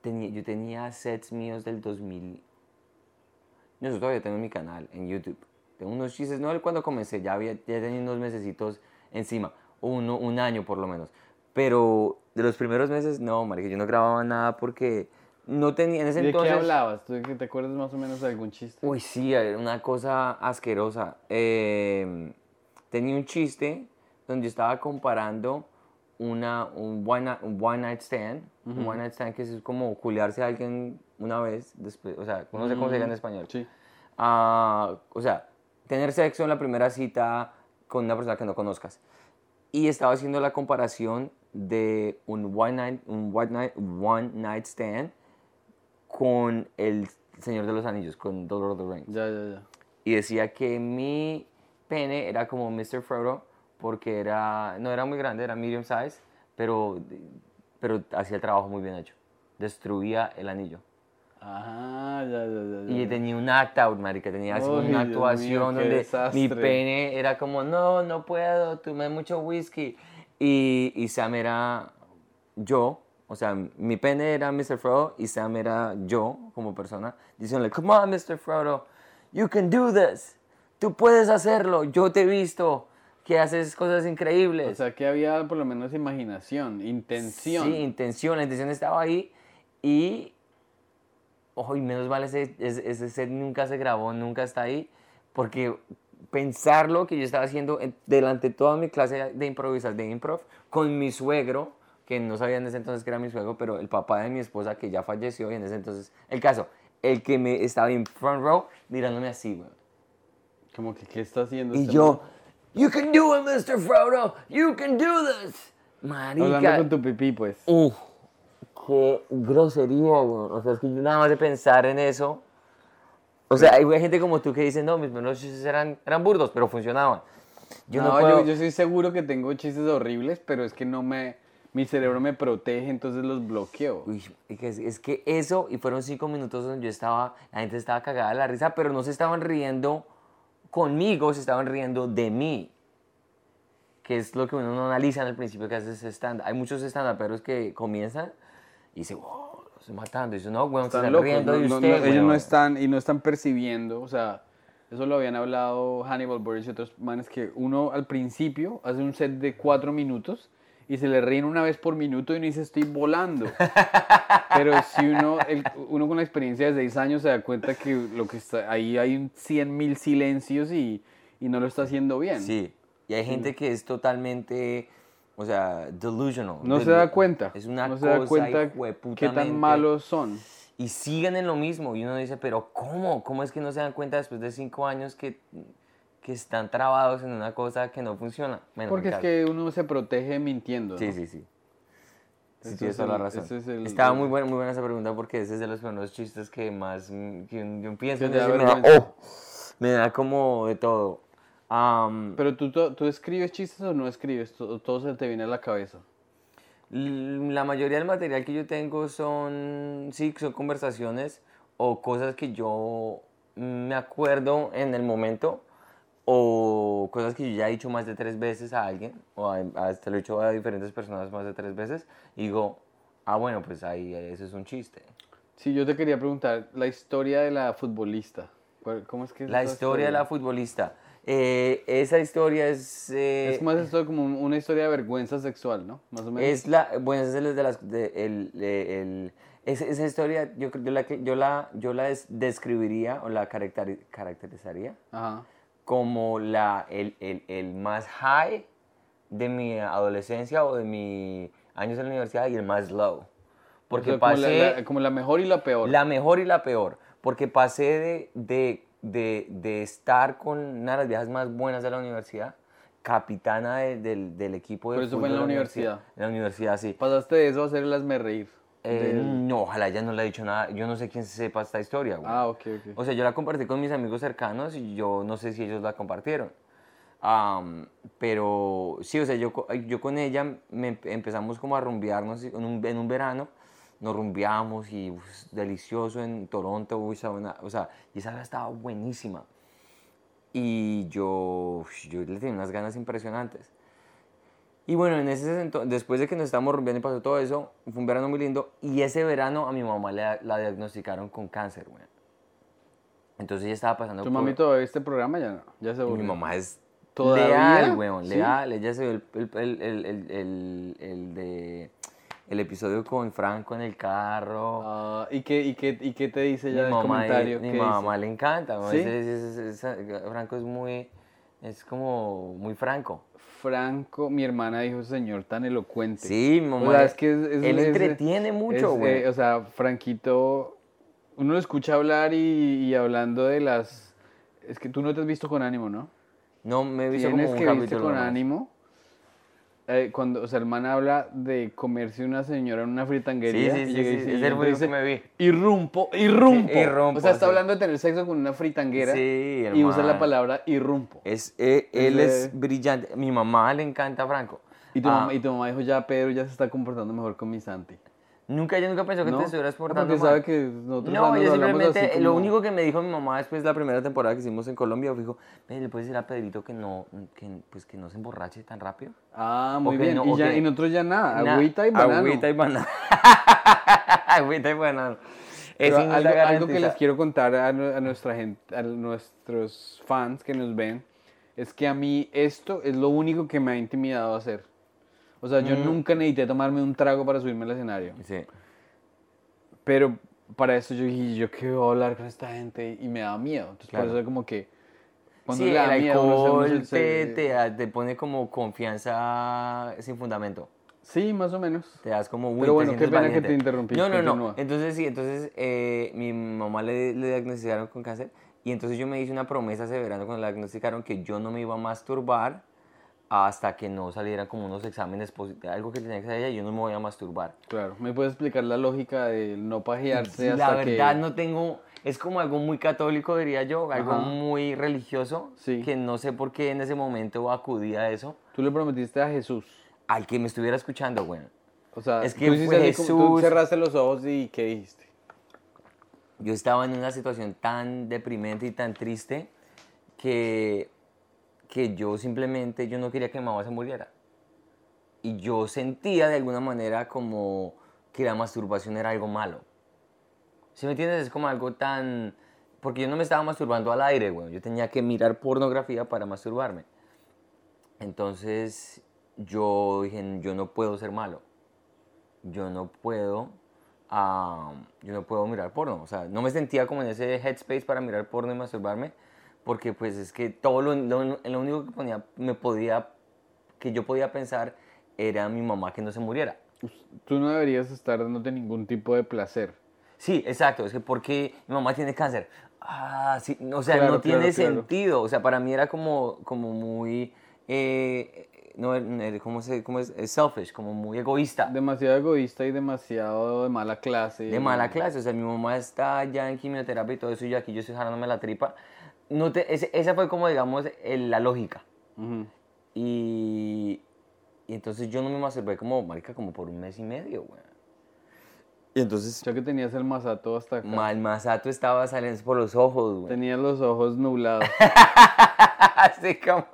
tenía, yo tenía sets míos del 2000. Yo eso todavía tengo en mi canal, en YouTube. Tengo unos chistes, no cuando comencé, ya, había, ya tenía unos mesecitos encima, uno, un año por lo menos. Pero de los primeros meses, no, marica, yo no grababa nada porque no tenía, en ese
¿Y ¿De
entonces...
qué hablabas? ¿Tú te acuerdas más o menos de algún chiste?
Uy, sí, una cosa asquerosa. Eh, tenía un chiste donde estaba comparando una, un, one night, un one night stand, un one night stand que es como culiarse a alguien una vez, después, o sea, no sé cómo se diga en español.
Sí.
Ah, o sea, tener sexo en la primera cita con una persona que no conozcas. Y estaba haciendo la comparación de un one night, un one night, one night stand con el Señor de los Anillos, con The Lord of the Rings.
Ya, ya, ya.
Y decía que mi pene era como Mr. Frodo porque era, no era muy grande, era medium size, pero, pero hacía el trabajo muy bien hecho. Destruía el anillo.
Ah, ya, ya, ya.
Y tenía un act out, marica, tenía así una actuación
mío,
donde
desastre.
mi pene era como, no, no puedo, tomé mucho whisky. Y, y Sam era yo, o sea, mi pene era Mr. Frodo y Sam era yo como persona, diciéndole, come on, Mr. Frodo, you can do this, tú puedes hacerlo, yo te he visto que haces cosas increíbles.
O sea, que había por lo menos imaginación, intención.
Sí, intención, la intención estaba ahí y, ojo, y menos mal ese, ese, set nunca se grabó, nunca está ahí, porque pensar lo que yo estaba haciendo en- delante de toda mi clase de improvisar, de improv, con mi suegro, que no sabía en ese entonces que era mi suegro, pero el papá de mi esposa que ya falleció y en ese entonces, el caso, el que me estaba en front row mirándome así, güey.
Como que, ¿qué está haciendo
Y
este
yo, you can do it, Mr. Frodo, you can do this.
man? Hablando
Marica,
con tu pipí, pues.
Uf, qué grosería, güey. O sea, es que yo nada más de pensar en eso. O sea, hay gente como tú que dice, no, mis primeros chistes eran, eran burdos, pero funcionaban. Yo no,
no,
puedo...
yo, yo estoy seguro que tengo chistes horribles, pero es que no me... Mi cerebro me protege, entonces los bloqueo.
Uy, es que- es que eso, y fueron cinco minutos donde yo estaba, la gente estaba cagada de la risa, pero no se estaban riendo conmigo, se estaban riendo de mí. que es lo que uno no analiza en el principio que hace ese stand Hay muchos stand que comienzan y dicen, wow, lo estoy matando. Y dicen, no, weón, se
Están
están
locos,
riendo
no-
de
no-
usted,
no- ellos no
weón".
están y no están percibiendo, o sea, eso lo habían hablado Hannibal Buress y otros manes que uno al principio hace un set de cuatro minutos y se le ríen una vez por minuto y uno dice estoy volando. Pero si uno, el- uno con la experiencia de seis años se da cuenta que lo que está ahí hay un 100 mil silencios y, y no lo está haciendo bien.
Sí, y hay gente que es totalmente, o sea, delusional.
No se
Del-
da cuenta.
Es una
no se
cosa
da cuenta qué tan malos son.
Y siguen en lo mismo. Y uno dice, pero ¿cómo? ¿Cómo es que no se dan cuenta después de cinco años que, que están trabados en una cosa que no funciona? Bueno,
Porque es que uno se protege mintiendo. ¿no?
Sí, sí, sí. Sí, tienes
es
toda la razón.
es el-
Estaba muy buena, muy buena esa pregunta porque ese es de los primeros chistes que más mm, que yo pienso me da. ¡oh! me da como de todo. Am,
Pero tú, tú, escribes chistes o no escribes, todo, se te viene a la cabeza.
La mayoría del material que yo tengo son, sí, son conversaciones o cosas que yo me acuerdo en el momento o cosas que yo ya he dicho más de tres veces a alguien o a- hasta lo he dicho a diferentes personas más de tres veces y digo, ah, bueno, pues ahí ese es un chiste.
Sí, yo te quería preguntar, la historia de la futbolista. ¿Cuál- ¿Cómo es que es
La historia de la futbolista. Eh, esa historia es... eh,
Es más esto como un- una historia de vergüenza sexual, ¿no? Más o menos.
Es la, bueno, esa es de las, de- el, el- es- esa historia yo, yo la, yo la, yo la des- describiría o la caracteri- caracterizaría
Ajá.
Como la, el, el, el más high de mi adolescencia o de mis años en la universidad y el más low. Porque
O sea, como,
pasé
la, la- como la mejor y la peor.
la mejor y la peor. Porque pasé de, de, de, de estar con una de las viejas más buenas de la universidad, capitana de- del, del equipo de
Pero eso fue en la universidad.
En la universidad, sí.
Pasaste de eso a hacer el hazme reír.
Eh, no, ojalá ella no le ha dicho nada. Yo no sé quién sepa esta historia, güey.
Ah, ok, ok.
O sea, yo la compartí con mis amigos cercanos y yo no sé si ellos la compartieron. Am, pero sí, o sea, yo, yo con ella me empe- empezamos como a rumbearnos en un, en un verano. Nos rumbeamos y uf, delicioso en Toronto. uy, o sea, y esa estaba buenísima. Y yo, yo le tenía unas ganas impresionantes. Y bueno, en ese ento- después de que nos estábamos rumbeando y pasó todo eso, fue un verano muy lindo. Y ese verano a mi mamá le, la diagnosticaron con cáncer, güey. Entonces ella estaba pasando
¿Tu
por-
mami todavía ve este programa? Ya no. Ya se
Mi
volvió.
mamá es
¿Todavía?
leal, weón,
¿Sí?
leal. Ella se vio el, el, el, el, de... El episodio con Franco en el carro.
Ah, ¿y, qué, y, qué, ¿Y qué te dice
mi
ya el
mamá,
comentario?
mi
¿Qué
mamá le encanta.
¿Sí?
Ese- ese- ese- Franco es muy... Es como muy franco.
Franco, mi hermana dijo, señor tan elocuente.
Sí, mamá.
O sea, es que es- es-
él
es-
entretiene mucho, güey.
eh, o sea, Franquito, uno lo escucha hablar y, y hablando de las... Es que tú no te has visto con ánimo, ¿no?
no me he visto como un
que viste con
nomás.
ánimo. Eh, cuando, o sea, el man habla de comerse una señora en una fritanguería.
Sí, sí,
y
sí,
y
sí,
y
el que me vi.
Irrumpo, irrumpo. O sea, está hablando de tener sexo con una fritanguera.
Sí,
y usa la palabra irrumpo.
Es, eh, él es brillante. Mi mamá le encanta Franco.
Y tu,
Ah,
mamá, y tu mamá dijo, ya Pedro ya se está comportando mejor con mi Santi.
Nunca, yo nunca pensó que
¿No?
te estuvieras
Ah,
portando
Porque
mal.
sabe que nosotros
No, yo simplemente, lo
como-
único que me dijo mi mamá después de la primera temporada que hicimos en Colombia, dijo, "Ve, ¿le puedes decir a Pedrito que no, que, pues, que no se emborrache tan rápido?
Ah, muy bien.
no,
y, ya,
ok.
y nosotros ya nada,
Na-
agüita y banano.
Agüita y banano. agüita y banano. No
algo, algo que les quiero contar a, a nuestra gente, a nuestros fans que nos ven, es que a mí esto es lo único que me ha intimidado a hacer. O sea, yo
Mm.
nunca necesité tomarme un trago para subirme al escenario.
Sí.
Pero para eso yo dije, ¿yo qué voy a hablar con esta gente? Y me daba miedo. Entonces,
Claro.
por eso como que... Cuando
Sí, el
miedo,
alcohol te,
se-
te, da- te pone como confianza sin fundamento.
Sí, más o menos.
Te das como
Pero
te
bueno, qué pena que
valiente.
te interrumpí,
No, no, no. Entonces sí, entonces eh, mi mamá le, le diagnosticaron con cáncer y entonces yo me hice una promesa ese verano cuando la diagnosticaron que yo no me iba a masturbar hasta que no salieran como unos exámenes positivos, algo que tenía que salir, yo no me voy a masturbar.
Claro. ¿Me puedes explicar la lógica de no pajearse hasta
la
que...
verdad no tengo, es como algo muy católico diría yo, algo
Ajá.
muy religioso,
Sí.
que no sé por qué en ese momento acudí a eso,
Tú le prometiste a Jesús.
al que me estuviera escuchando, bueno.
O sea,
Es que
tú como- tú
Jesús.
cerraste los ojos y ¿qué dijiste?
yo estaba en una situación tan deprimente y tan triste que, que yo simplemente, yo no quería que mi mamá se muriera. Y yo sentía de alguna manera como que la masturbación era algo malo. ¿Sí me entiendes? Es como algo tan... Porque yo no me estaba masturbando al aire, güey. Yo tenía que mirar pornografía para masturbarme. Entonces yo dije, yo no puedo ser malo. Yo no puedo, ah, yo no puedo mirar porno. O sea, no me sentía como en ese headspace para mirar porno y masturbarme, porque pues es que todo lo, lo, lo único que ponía, me podía, que yo podía pensar era mi mamá que no se muriera.
Tú no deberías estar dándote ningún tipo de placer.
Sí, exacto. Es que porque mi mamá tiene cáncer. Ah, sí. O sea,
Claro,
no tiene
claro,
sentido. O sea, para mí era como, como muy... eh, no, ¿cómo, se, ¿Cómo es? Es selfish, como muy egoísta.
Demasiado egoísta y demasiado de mala clase.
de mala clase. O sea, mi mamá está ya en quimioterapia y todo eso, y yo aquí yo estoy jalándome la tripa. No te, ese- esa fue como, digamos, el- la lógica.
Ujú.
Y, y entonces yo no me masturbé como, marica, como por un mes y medio, güey. Y entonces,
Ya que tenías el masato hasta acá.
mal masato estaba saliendo por los ojos, güey.
Tenías los ojos nublados.
así, como,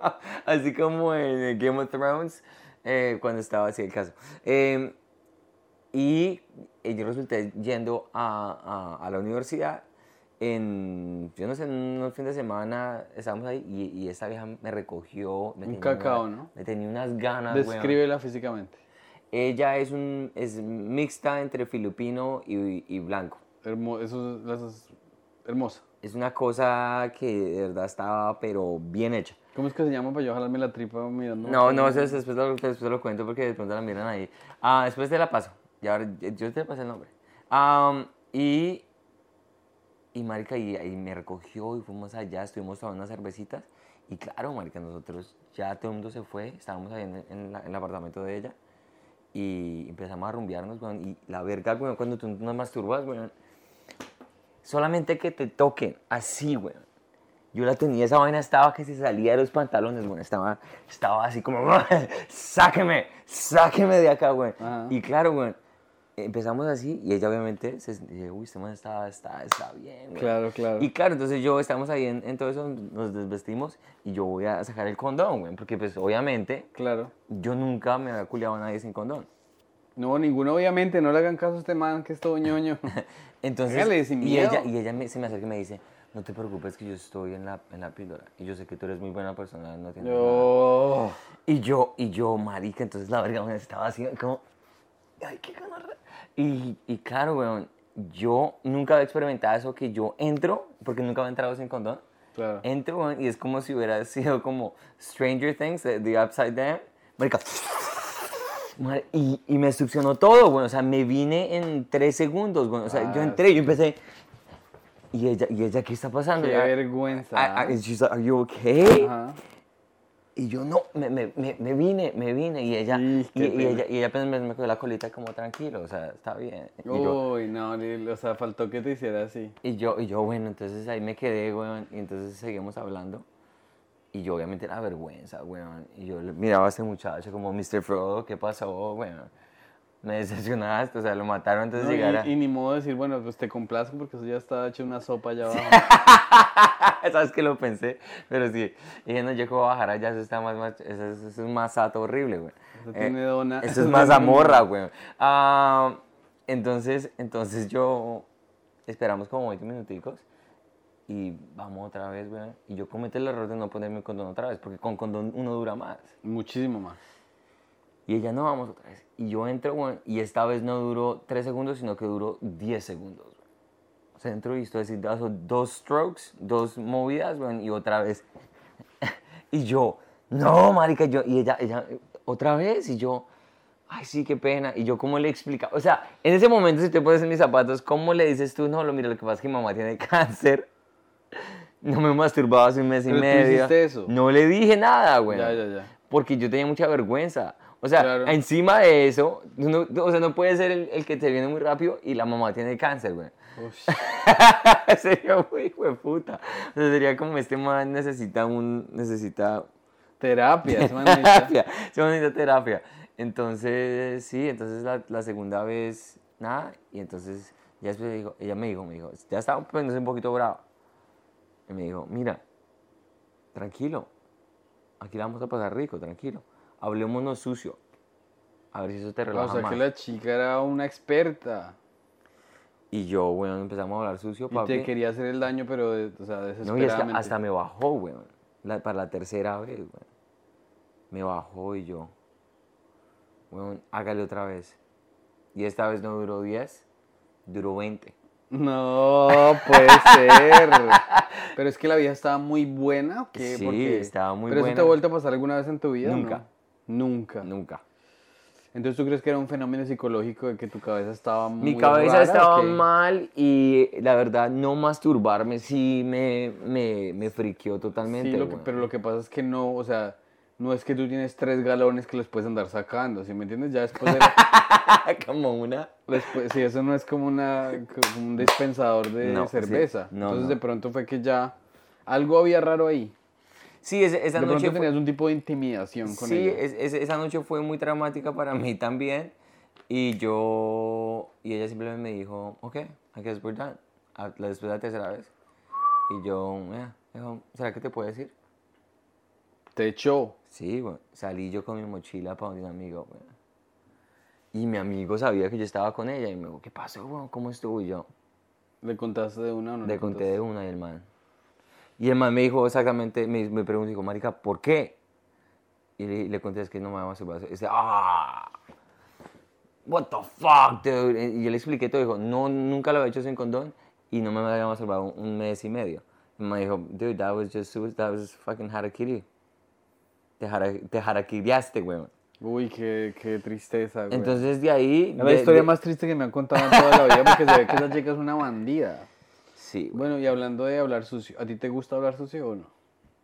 así como en Game of Thrones, eh, cuando estaba así el caso. Eh, y yo resulté yendo a, a- a la universidad en, yo no sé, en un fin de semana estábamos ahí y, y esta vieja me recogió. Me
Un cacao,
una-
¿no?
Me tenía unas ganas, weón.
Descríbela físicamente.
Ella es, un, es mixta entre filipino y, y blanco.
Hermo- eso, es- eso es hermosa.
Es una cosa que de verdad estaba, pero bien hecha.
¿Cómo es que se llama para yo jalarme la tripa mirando?
No, no, eso, después, lo, después lo cuento porque de pronto la miran ahí. Ah, después te la paso. Y ahora yo te pasé el nombre. Am, y, y marica, y, y me recogió y fuimos allá, estuvimos tomando unas cervecitas. Y claro, marica, nosotros ya todo el mundo se fue, estábamos ahí en, en la- en el apartamento de ella. Y empezamos a rumbearnos, weón. Y la verga, weón, cuando tú nos masturbas, weón. Solamente que te toquen así, weón. Yo la tenía, esa vaina estaba que se salía de los pantalones, güey. Estaba, estaba así como, sáqueme, sáqueme de acá.
Ajá.
Y claro, güey, empezamos así y ella obviamente se dice, uy, este man está, está, está bien, güey.
Claro, claro.
Y claro, entonces yo, estamos ahí en, en todo eso, nos desvestimos y yo voy a sacar el condón, güey. Porque pues obviamente
Claro.
yo nunca me había culiado a nadie sin condón.
No, ninguno, obviamente. No le hagan caso a este man que es todo ñoño.
Entonces,
Hágale, sin
y ella, y ella me- se me acerca y me dice, no te preocupes que yo estoy en la, en la píldora. Y yo sé que tú eres muy buena persona, no tienes nada".
Yo.
Y yo, y yo, marica, entonces la verga me estaba así como, ay, qué gonorrea. Y, y claro, weón, yo nunca había experimentado eso que yo entro, porque nunca había entrado sin condón.
Claro.
Entro, weón, y es como si hubiera sido como Stranger Things, The, the Upside Down. Marica, Mar- y, y me succionó todo, bueno, o sea, me vine en tres segundos, bueno, o sea, yo
Ah,
entré, yo empecé, y ella, y ella, ¿qué está pasando?
Qué
Ya-
vergüenza.
I- I- and she's like, Are you okay?
Ajá.
Y yo, no, me, me, me, vine, me vine, y ella,
Y,
ella, y ella apenas me, me cogió la colita como tranquilo, o sea, está bien. Y yo,
Uy, no, o sea, faltó que te hiciera así.
y yo, y yo, bueno, entonces ahí me quedé, weón, y entonces seguimos hablando. Y yo obviamente era vergüenza, weón. Y yo miraba a este muchacho como, Mr. Frodo, ¿qué pasó, weón? Me decepcionaste, o sea, lo mataron antes
No,
de
y,
llegar a...
y ni modo de decir, bueno, pues te complazco porque eso ya está hecho una sopa allá abajo.
¿Sabes que lo pensé? Pero sí, dije, no, yo que voy a bajar allá, eso está más, más eso, es- eso es un masato horrible, güey.
Eso tiene dona.
Eso es más amorra, güey. Ah, entonces, entonces yo, esperamos como 20 minuticos y vamos otra vez, güey. Y yo cometí el error de no ponerme condón otra vez, porque con condón uno dura más.
Muchísimo más.
Y ella, no, vamos otra vez. Y yo entro, güey, y esta vez no duró 3 segundos, sino que duró 10 segundos. güey. O sea, entro y estoy das dos strokes, dos movidas, güey, y otra vez. y yo, no, marica, yo, y ella, ella, otra vez, y yo, ay, sí, qué pena. Y yo, ¿cómo le explica? O sea, en ese momento, si te pones en mis zapatos, ¿cómo le dices tú, no, lo mira, lo que pasa es que mi mamá tiene cáncer? No me masturbaba hace un mes y
Pero tú
medio.
hiciste eso.
No le dije nada, güey
Ya, ya, ya.
porque yo tenía mucha vergüenza. O sea,
Claro.
encima de eso, o sea, no puede ser el, el que te viene muy rápido y la mamá tiene cáncer, güey. Sería muy hijo de puta. O sea, sería como este man necesita un, necesita
Terapia,
terapia, se necesita terapia. Entonces, sí, entonces la, la segunda vez, nada, y entonces ya después dijo, ella me dijo, me dijo, ya estaba poniéndose un poquito brava. Y me dijo, mira, tranquilo, aquí la vamos a pasar rico, tranquilo. Hablémonos sucio. A ver si eso te relaja
O sea
más.
que la chica era una experta.
Y yo, bueno, empezamos a hablar sucio,
Y
papi.
te quería hacer el daño, pero de- o sea,
No, y es que
desesperadamente.
hasta me bajó, weón. La- para la tercera vez, weón. Me bajó y yo, weón, hágale otra vez. Y esta vez no duró 10, duró 20.
No, puede ser. Pero es que la vieja estaba muy buena, ¿o qué?
Sí,
Porque-
estaba muy
¿Pero eso
buena.
te ha vuelto a pasar alguna vez en tu vida?
Nunca.
no? Nunca.
Nunca.
Entonces, ¿tú crees que era un fenómeno psicológico de que tu cabeza estaba muy
Mi cabeza
rara,
estaba mal y la verdad no masturbarme sí me, me, me friqueó totalmente.
Sí, lo que-
weón.
pero lo que pasa es que no, o sea, no es que tú tienes tres galones que los puedes andar sacando, ¿sí me entiendes? Ya después de...
Como una...
después, sí, eso no es como, una, como un dispensador de
No, sí.
cerveza.
No,
Entonces,
no.
de pronto fue que ya... Algo había raro ahí.
Sí, esa, esa
de
noche fue-
tenías un tipo de intimidación con
Sí,
ella.
es- es- esa noche fue muy traumática para mí también. Y yo, y ella simplemente me dijo, ok, I guess we're done. Después de la tercera vez. Y yo, "Yeah", dijo, ¿será que te puedo decir?
Te echó.
Sí, güey. Salí yo con mi mochila para un amigo, güey. Y mi amigo sabía que yo estaba con ella y me dijo, ¿qué pasó, güey? ¿Cómo estuvo? Y yo,
¿Le contaste de una o no?
le conté de una y el man. Y el man me dijo exactamente, me, me preguntó, dijo, marica, ¿por qué? Y le, le conté, es que no me va a masturbar. Y dice, ah, what the fuck, dude. Y yo le expliqué todo, dijo, no, nunca lo había hecho sin condón y no me había masturbado un, un mes y medio. Y me dijo, dude, that was just, that was fucking harakiri. Te, jara, te harakiriaste, güey.
Uy, qué, qué tristeza, güey.
Entonces de ahí...
es la
de-
historia
de-
más triste que me han contado en toda la vida porque se ve que esa chica es una bandida.
Sí.
Bueno, y hablando de hablar sucio, ¿a ti te gusta hablar sucio o no?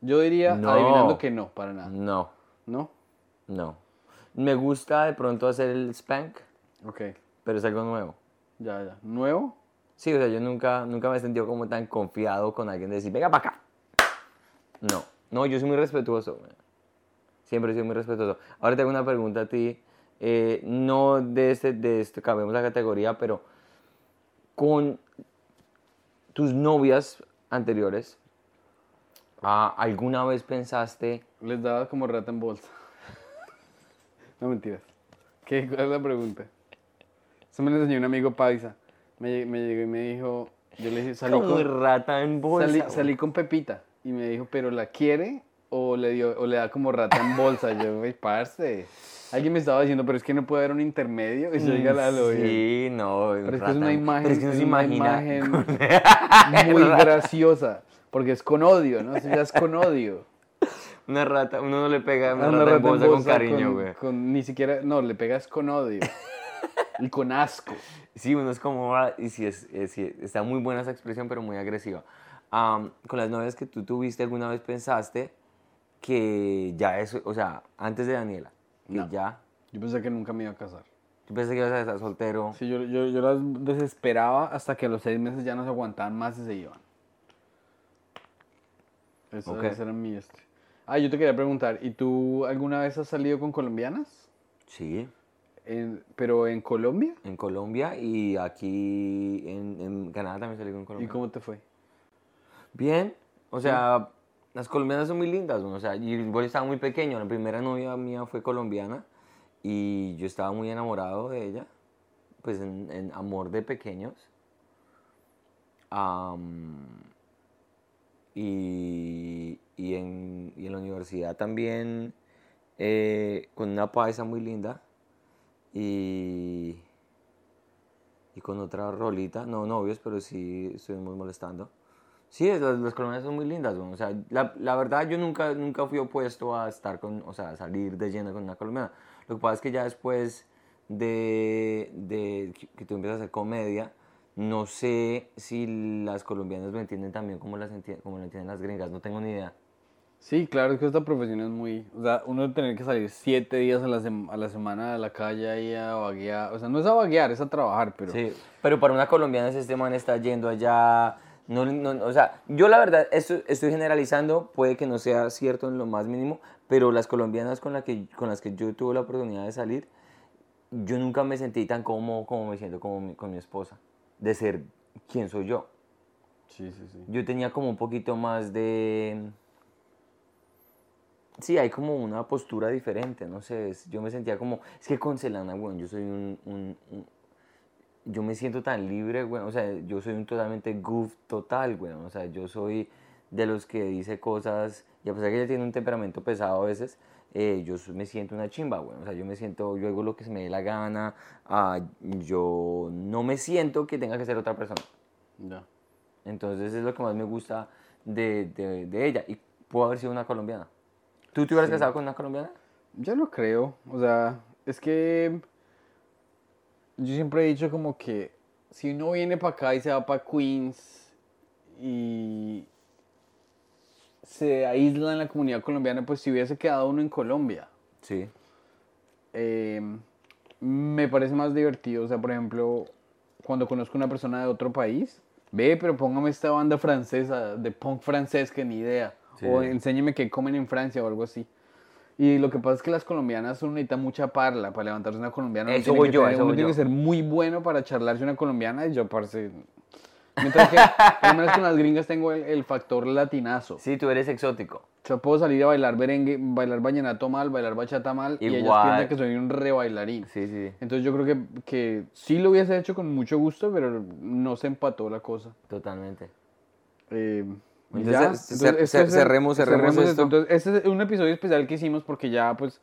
Yo diría,
No.
adivinando que no, para nada.
No,
¿No?
no. Me gusta de pronto hacer el spank,
Ok,
pero es algo nuevo.
ya, ya. ¿Nuevo?
Sí, o sea, yo nunca, nunca me he sentido como tan confiado con alguien de decir, venga para acá. No, no, yo soy muy respetuoso. Siempre he sido muy respetuoso. Ahora tengo una pregunta a ti, eh, no de este, de este, cambiamos la categoría, pero con tus novias anteriores, ah, ¿alguna vez pensaste,
Les daba como rata en bolsa. no mentiras. ¿Qué? ¿Cuál es la pregunta? Eso me lo enseñó un amigo paisa. Me, me llegó y me dijo, yo le dije, salí
como
con,
rata en bolsa?
salí, con Pepita. Y me dijo, ¿pero la quiere o le, dio, o le da como rata en bolsa? Yo, güey, parce. Alguien me estaba diciendo, pero es que no puede haber un intermedio. Y diga la lo bien.
Sí, no.
Pero es que es una
en-
imagen,
Pero es que no se
una imagen muy graciosa. Porque es con odio, ¿no? Eso ya es con odio.
Una rata, uno no le pega una,
una
rata, en
rata en
bolsa con
bolsa
cariño,
con-
güey.
con- ni siquiera, no, le pegas con odio. y con asco.
Sí, uno es como, ah, y sí, es, es- sí, está muy buena esa expresión, pero muy agresiva. Am, con las novias que tú tuviste, ¿alguna vez pensaste que ya eso, o sea, antes de Daniela,
No.
ya,
Yo pensé que nunca me iba a casar.
tú pensé que ibas a estar soltero?
Sí, yo, yo, yo las desesperaba hasta que a los seis meses ya no se aguantaban más y se iban. Eso,
Ok.
ese era mi este. Ah, yo te quería preguntar, ¿y tú alguna vez has salido con colombianas?
Sí,
En- ¿Pero en Colombia?
en Colombia y aquí en, en Canadá también salí con
¿Y
Colombia.
cómo te fue?
Bien, o sea, las colombianas son muy lindas, o sea, y igual estaba muy pequeño, la primera novia mía fue colombiana y yo estaba muy enamorado de ella, pues en, amor de pequeños. Y, y, en, y en la universidad también eh, con una paisa muy linda y, y con otra rolita, no novios, pero sí estuvimos molestando. Sí, las, las colombianas son muy lindas, güey. o sea, la, la verdad yo nunca, nunca fui opuesto a estar con, o sea, a salir de lleno con una colombiana. Lo que pasa es que ya después de, de que- tú empiezas a hacer comedia, no sé si las colombianas lo entienden también como, las como lo entienden las gringas, no tengo ni idea.
Sí, claro, es que esta profesión es muy... O sea, uno tener que salir siete días a la, a la semana a la calle ahí a vaguear. O sea, no es a vaguear, es a trabajar, pero...
Sí, pero para una colombiana ese este man está yendo allá, no, no- o sea, yo la verdad esto, estoy generalizando, puede que no sea cierto en lo más mínimo, pero las colombianas con, la que, con las que yo tuve la oportunidad de salir, yo nunca me sentí tan cómodo como me siento como mi- con mi esposa, de ser quien soy yo.
Sí, sí, sí.
Yo tenía como un poquito más de, Sí, hay como una postura diferente, no sé, es- yo me sentía como, es que con Selena, weón, yo soy un, un- un- yo me siento tan libre, weón, o sea, yo soy un totalmente goof total, weón, o sea, yo soy de los que dice cosas, y a pesar que ella tiene un temperamento pesado a veces, eh, yo me siento una chimba, weón, o sea, yo me siento, yo hago lo que se me dé la gana, ah, yo no me siento que tenga que ser otra persona.
Ya.
Entonces es lo que más me gusta de, de, de ella. Y pudo haber sido una colombiana. ¿Tú te hubieras casado con una colombiana?
Yo no creo, o sea, es que yo siempre he dicho como que si uno viene para acá y se va para Queens y se aísla en la comunidad colombiana, pues si hubiese quedado uno en Colombia.
Sí.
eh, me parece más divertido, o sea, por ejemplo, cuando conozco una persona de otro país, ve, pero póngame esta banda francesa, de punk francés, que ni idea,
Sí.
o enséñeme qué comen en Francia o algo así. Y lo que pasa es que las colombianas uno necesita mucha parla para levantarse una colombiana.
Eso voy yo,
tener-
eso
uno
voy
tiene
yo.
que ser muy bueno para charlarse una colombiana y yo, parce... Mientras que, al menos con las gringas tengo el, el factor latinazo.
Sí, tú eres exótico.
Yo puedo salir a bailar merengue, bailar vallenato mal, bailar bachata mal, y ellas
Igual.
piensan que soy un re bailarín.
Sí, sí,
Entonces yo creo que, que sí lo hubiese hecho con mucho gusto, pero no se empató la cosa.
totalmente.
Eh,
Entonces,
ya.
cer-
Entonces, este
cerremos- cerremos esto.
Entonces, este es un episodio especial que hicimos porque ya pues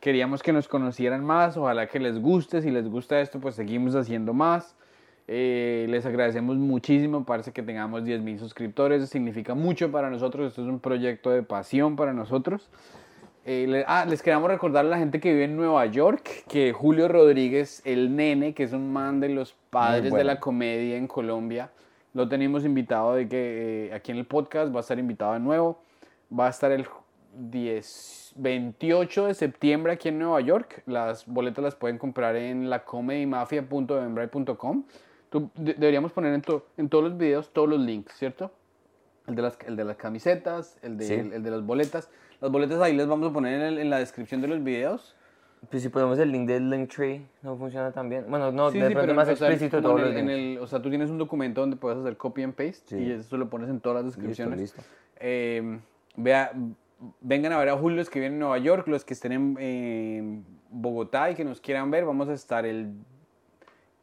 queríamos que nos conocieran más, ojalá que les guste, si les gusta esto pues seguimos haciendo más. Eh, les agradecemos muchísimo, parece que tengamos 10 mil suscriptores, significa mucho para nosotros, esto es un proyecto de pasión para nosotros. Eh, le- ah, les queremos recordar a la gente que vive en Nueva York que Julio Rodríguez, el nene, que es un man de los padres de la comedia en Colombia, lo tenemos invitado de que eh, aquí en el podcast va a estar invitado de nuevo. Va a estar el 10, 28 de septiembre aquí en Nueva York. Las boletas las pueden comprar en lacomedymafia.eventbrite.com. Deberíamos poner en, to- en todos los videos todos los links, ¿cierto? El de las, el de las camisetas, el de,
Sí.
el, de las boletas. Las boletas ahí las vamos a poner en, el- en la descripción de los videos.
Pues si ponemos el link del Linktree, no funciona tan bien. Bueno, no,
Sí,
de
sí,
pronto
pero,
más explícito todos
en el- o sea, tú tienes un documento donde puedes hacer copy and paste
Sí.
y eso lo pones en todas las descripciones.
listo.
Eh, vea, vengan a ver a Julio los que vienen en Nueva York, los que estén en, Bogotá y que nos quieran ver. Vamos a estar el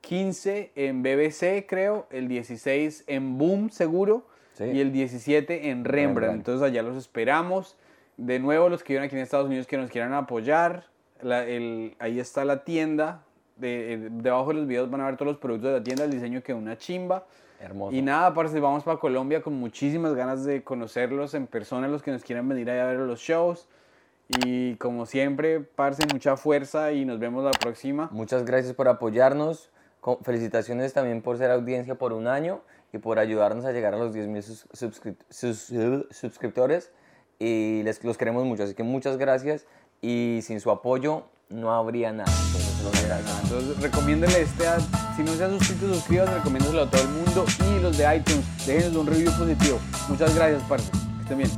15 en BBC, creo, el 16 en Boom, seguro, y el 17 en Rembrandt.
Rembrandt.
Entonces allá los esperamos. De nuevo, los que viven aquí en Estados Unidos que nos quieran apoyar, la- el- ahí está la tienda. De, eh, debajo de los videos van a ver todos los productos de la tienda, el diseño que una chimba.
Hermoso.
Y nada, parce, vamos para Colombia con muchísimas ganas de conocerlos en persona, los que nos quieran venir allá a ver los shows. Y como siempre, parce, mucha fuerza y nos vemos la próxima.
Muchas gracias por apoyarnos. Felicitaciones también por ser audiencia por un año y por ayudarnos a llegar a los 10.000 sus- suscrip- sus- suscriptores. Y les, los queremos mucho, así que muchas gracias. Y sin su apoyo no habría nada. Entonces.
Entonces, recomiéndele este, a- si no se han suscrito, suscríbanse, recomiéndoselo a todo el mundo. Y los de iTunes, déjenos un review positivo. Muchas gracias, parce. Que estén bien.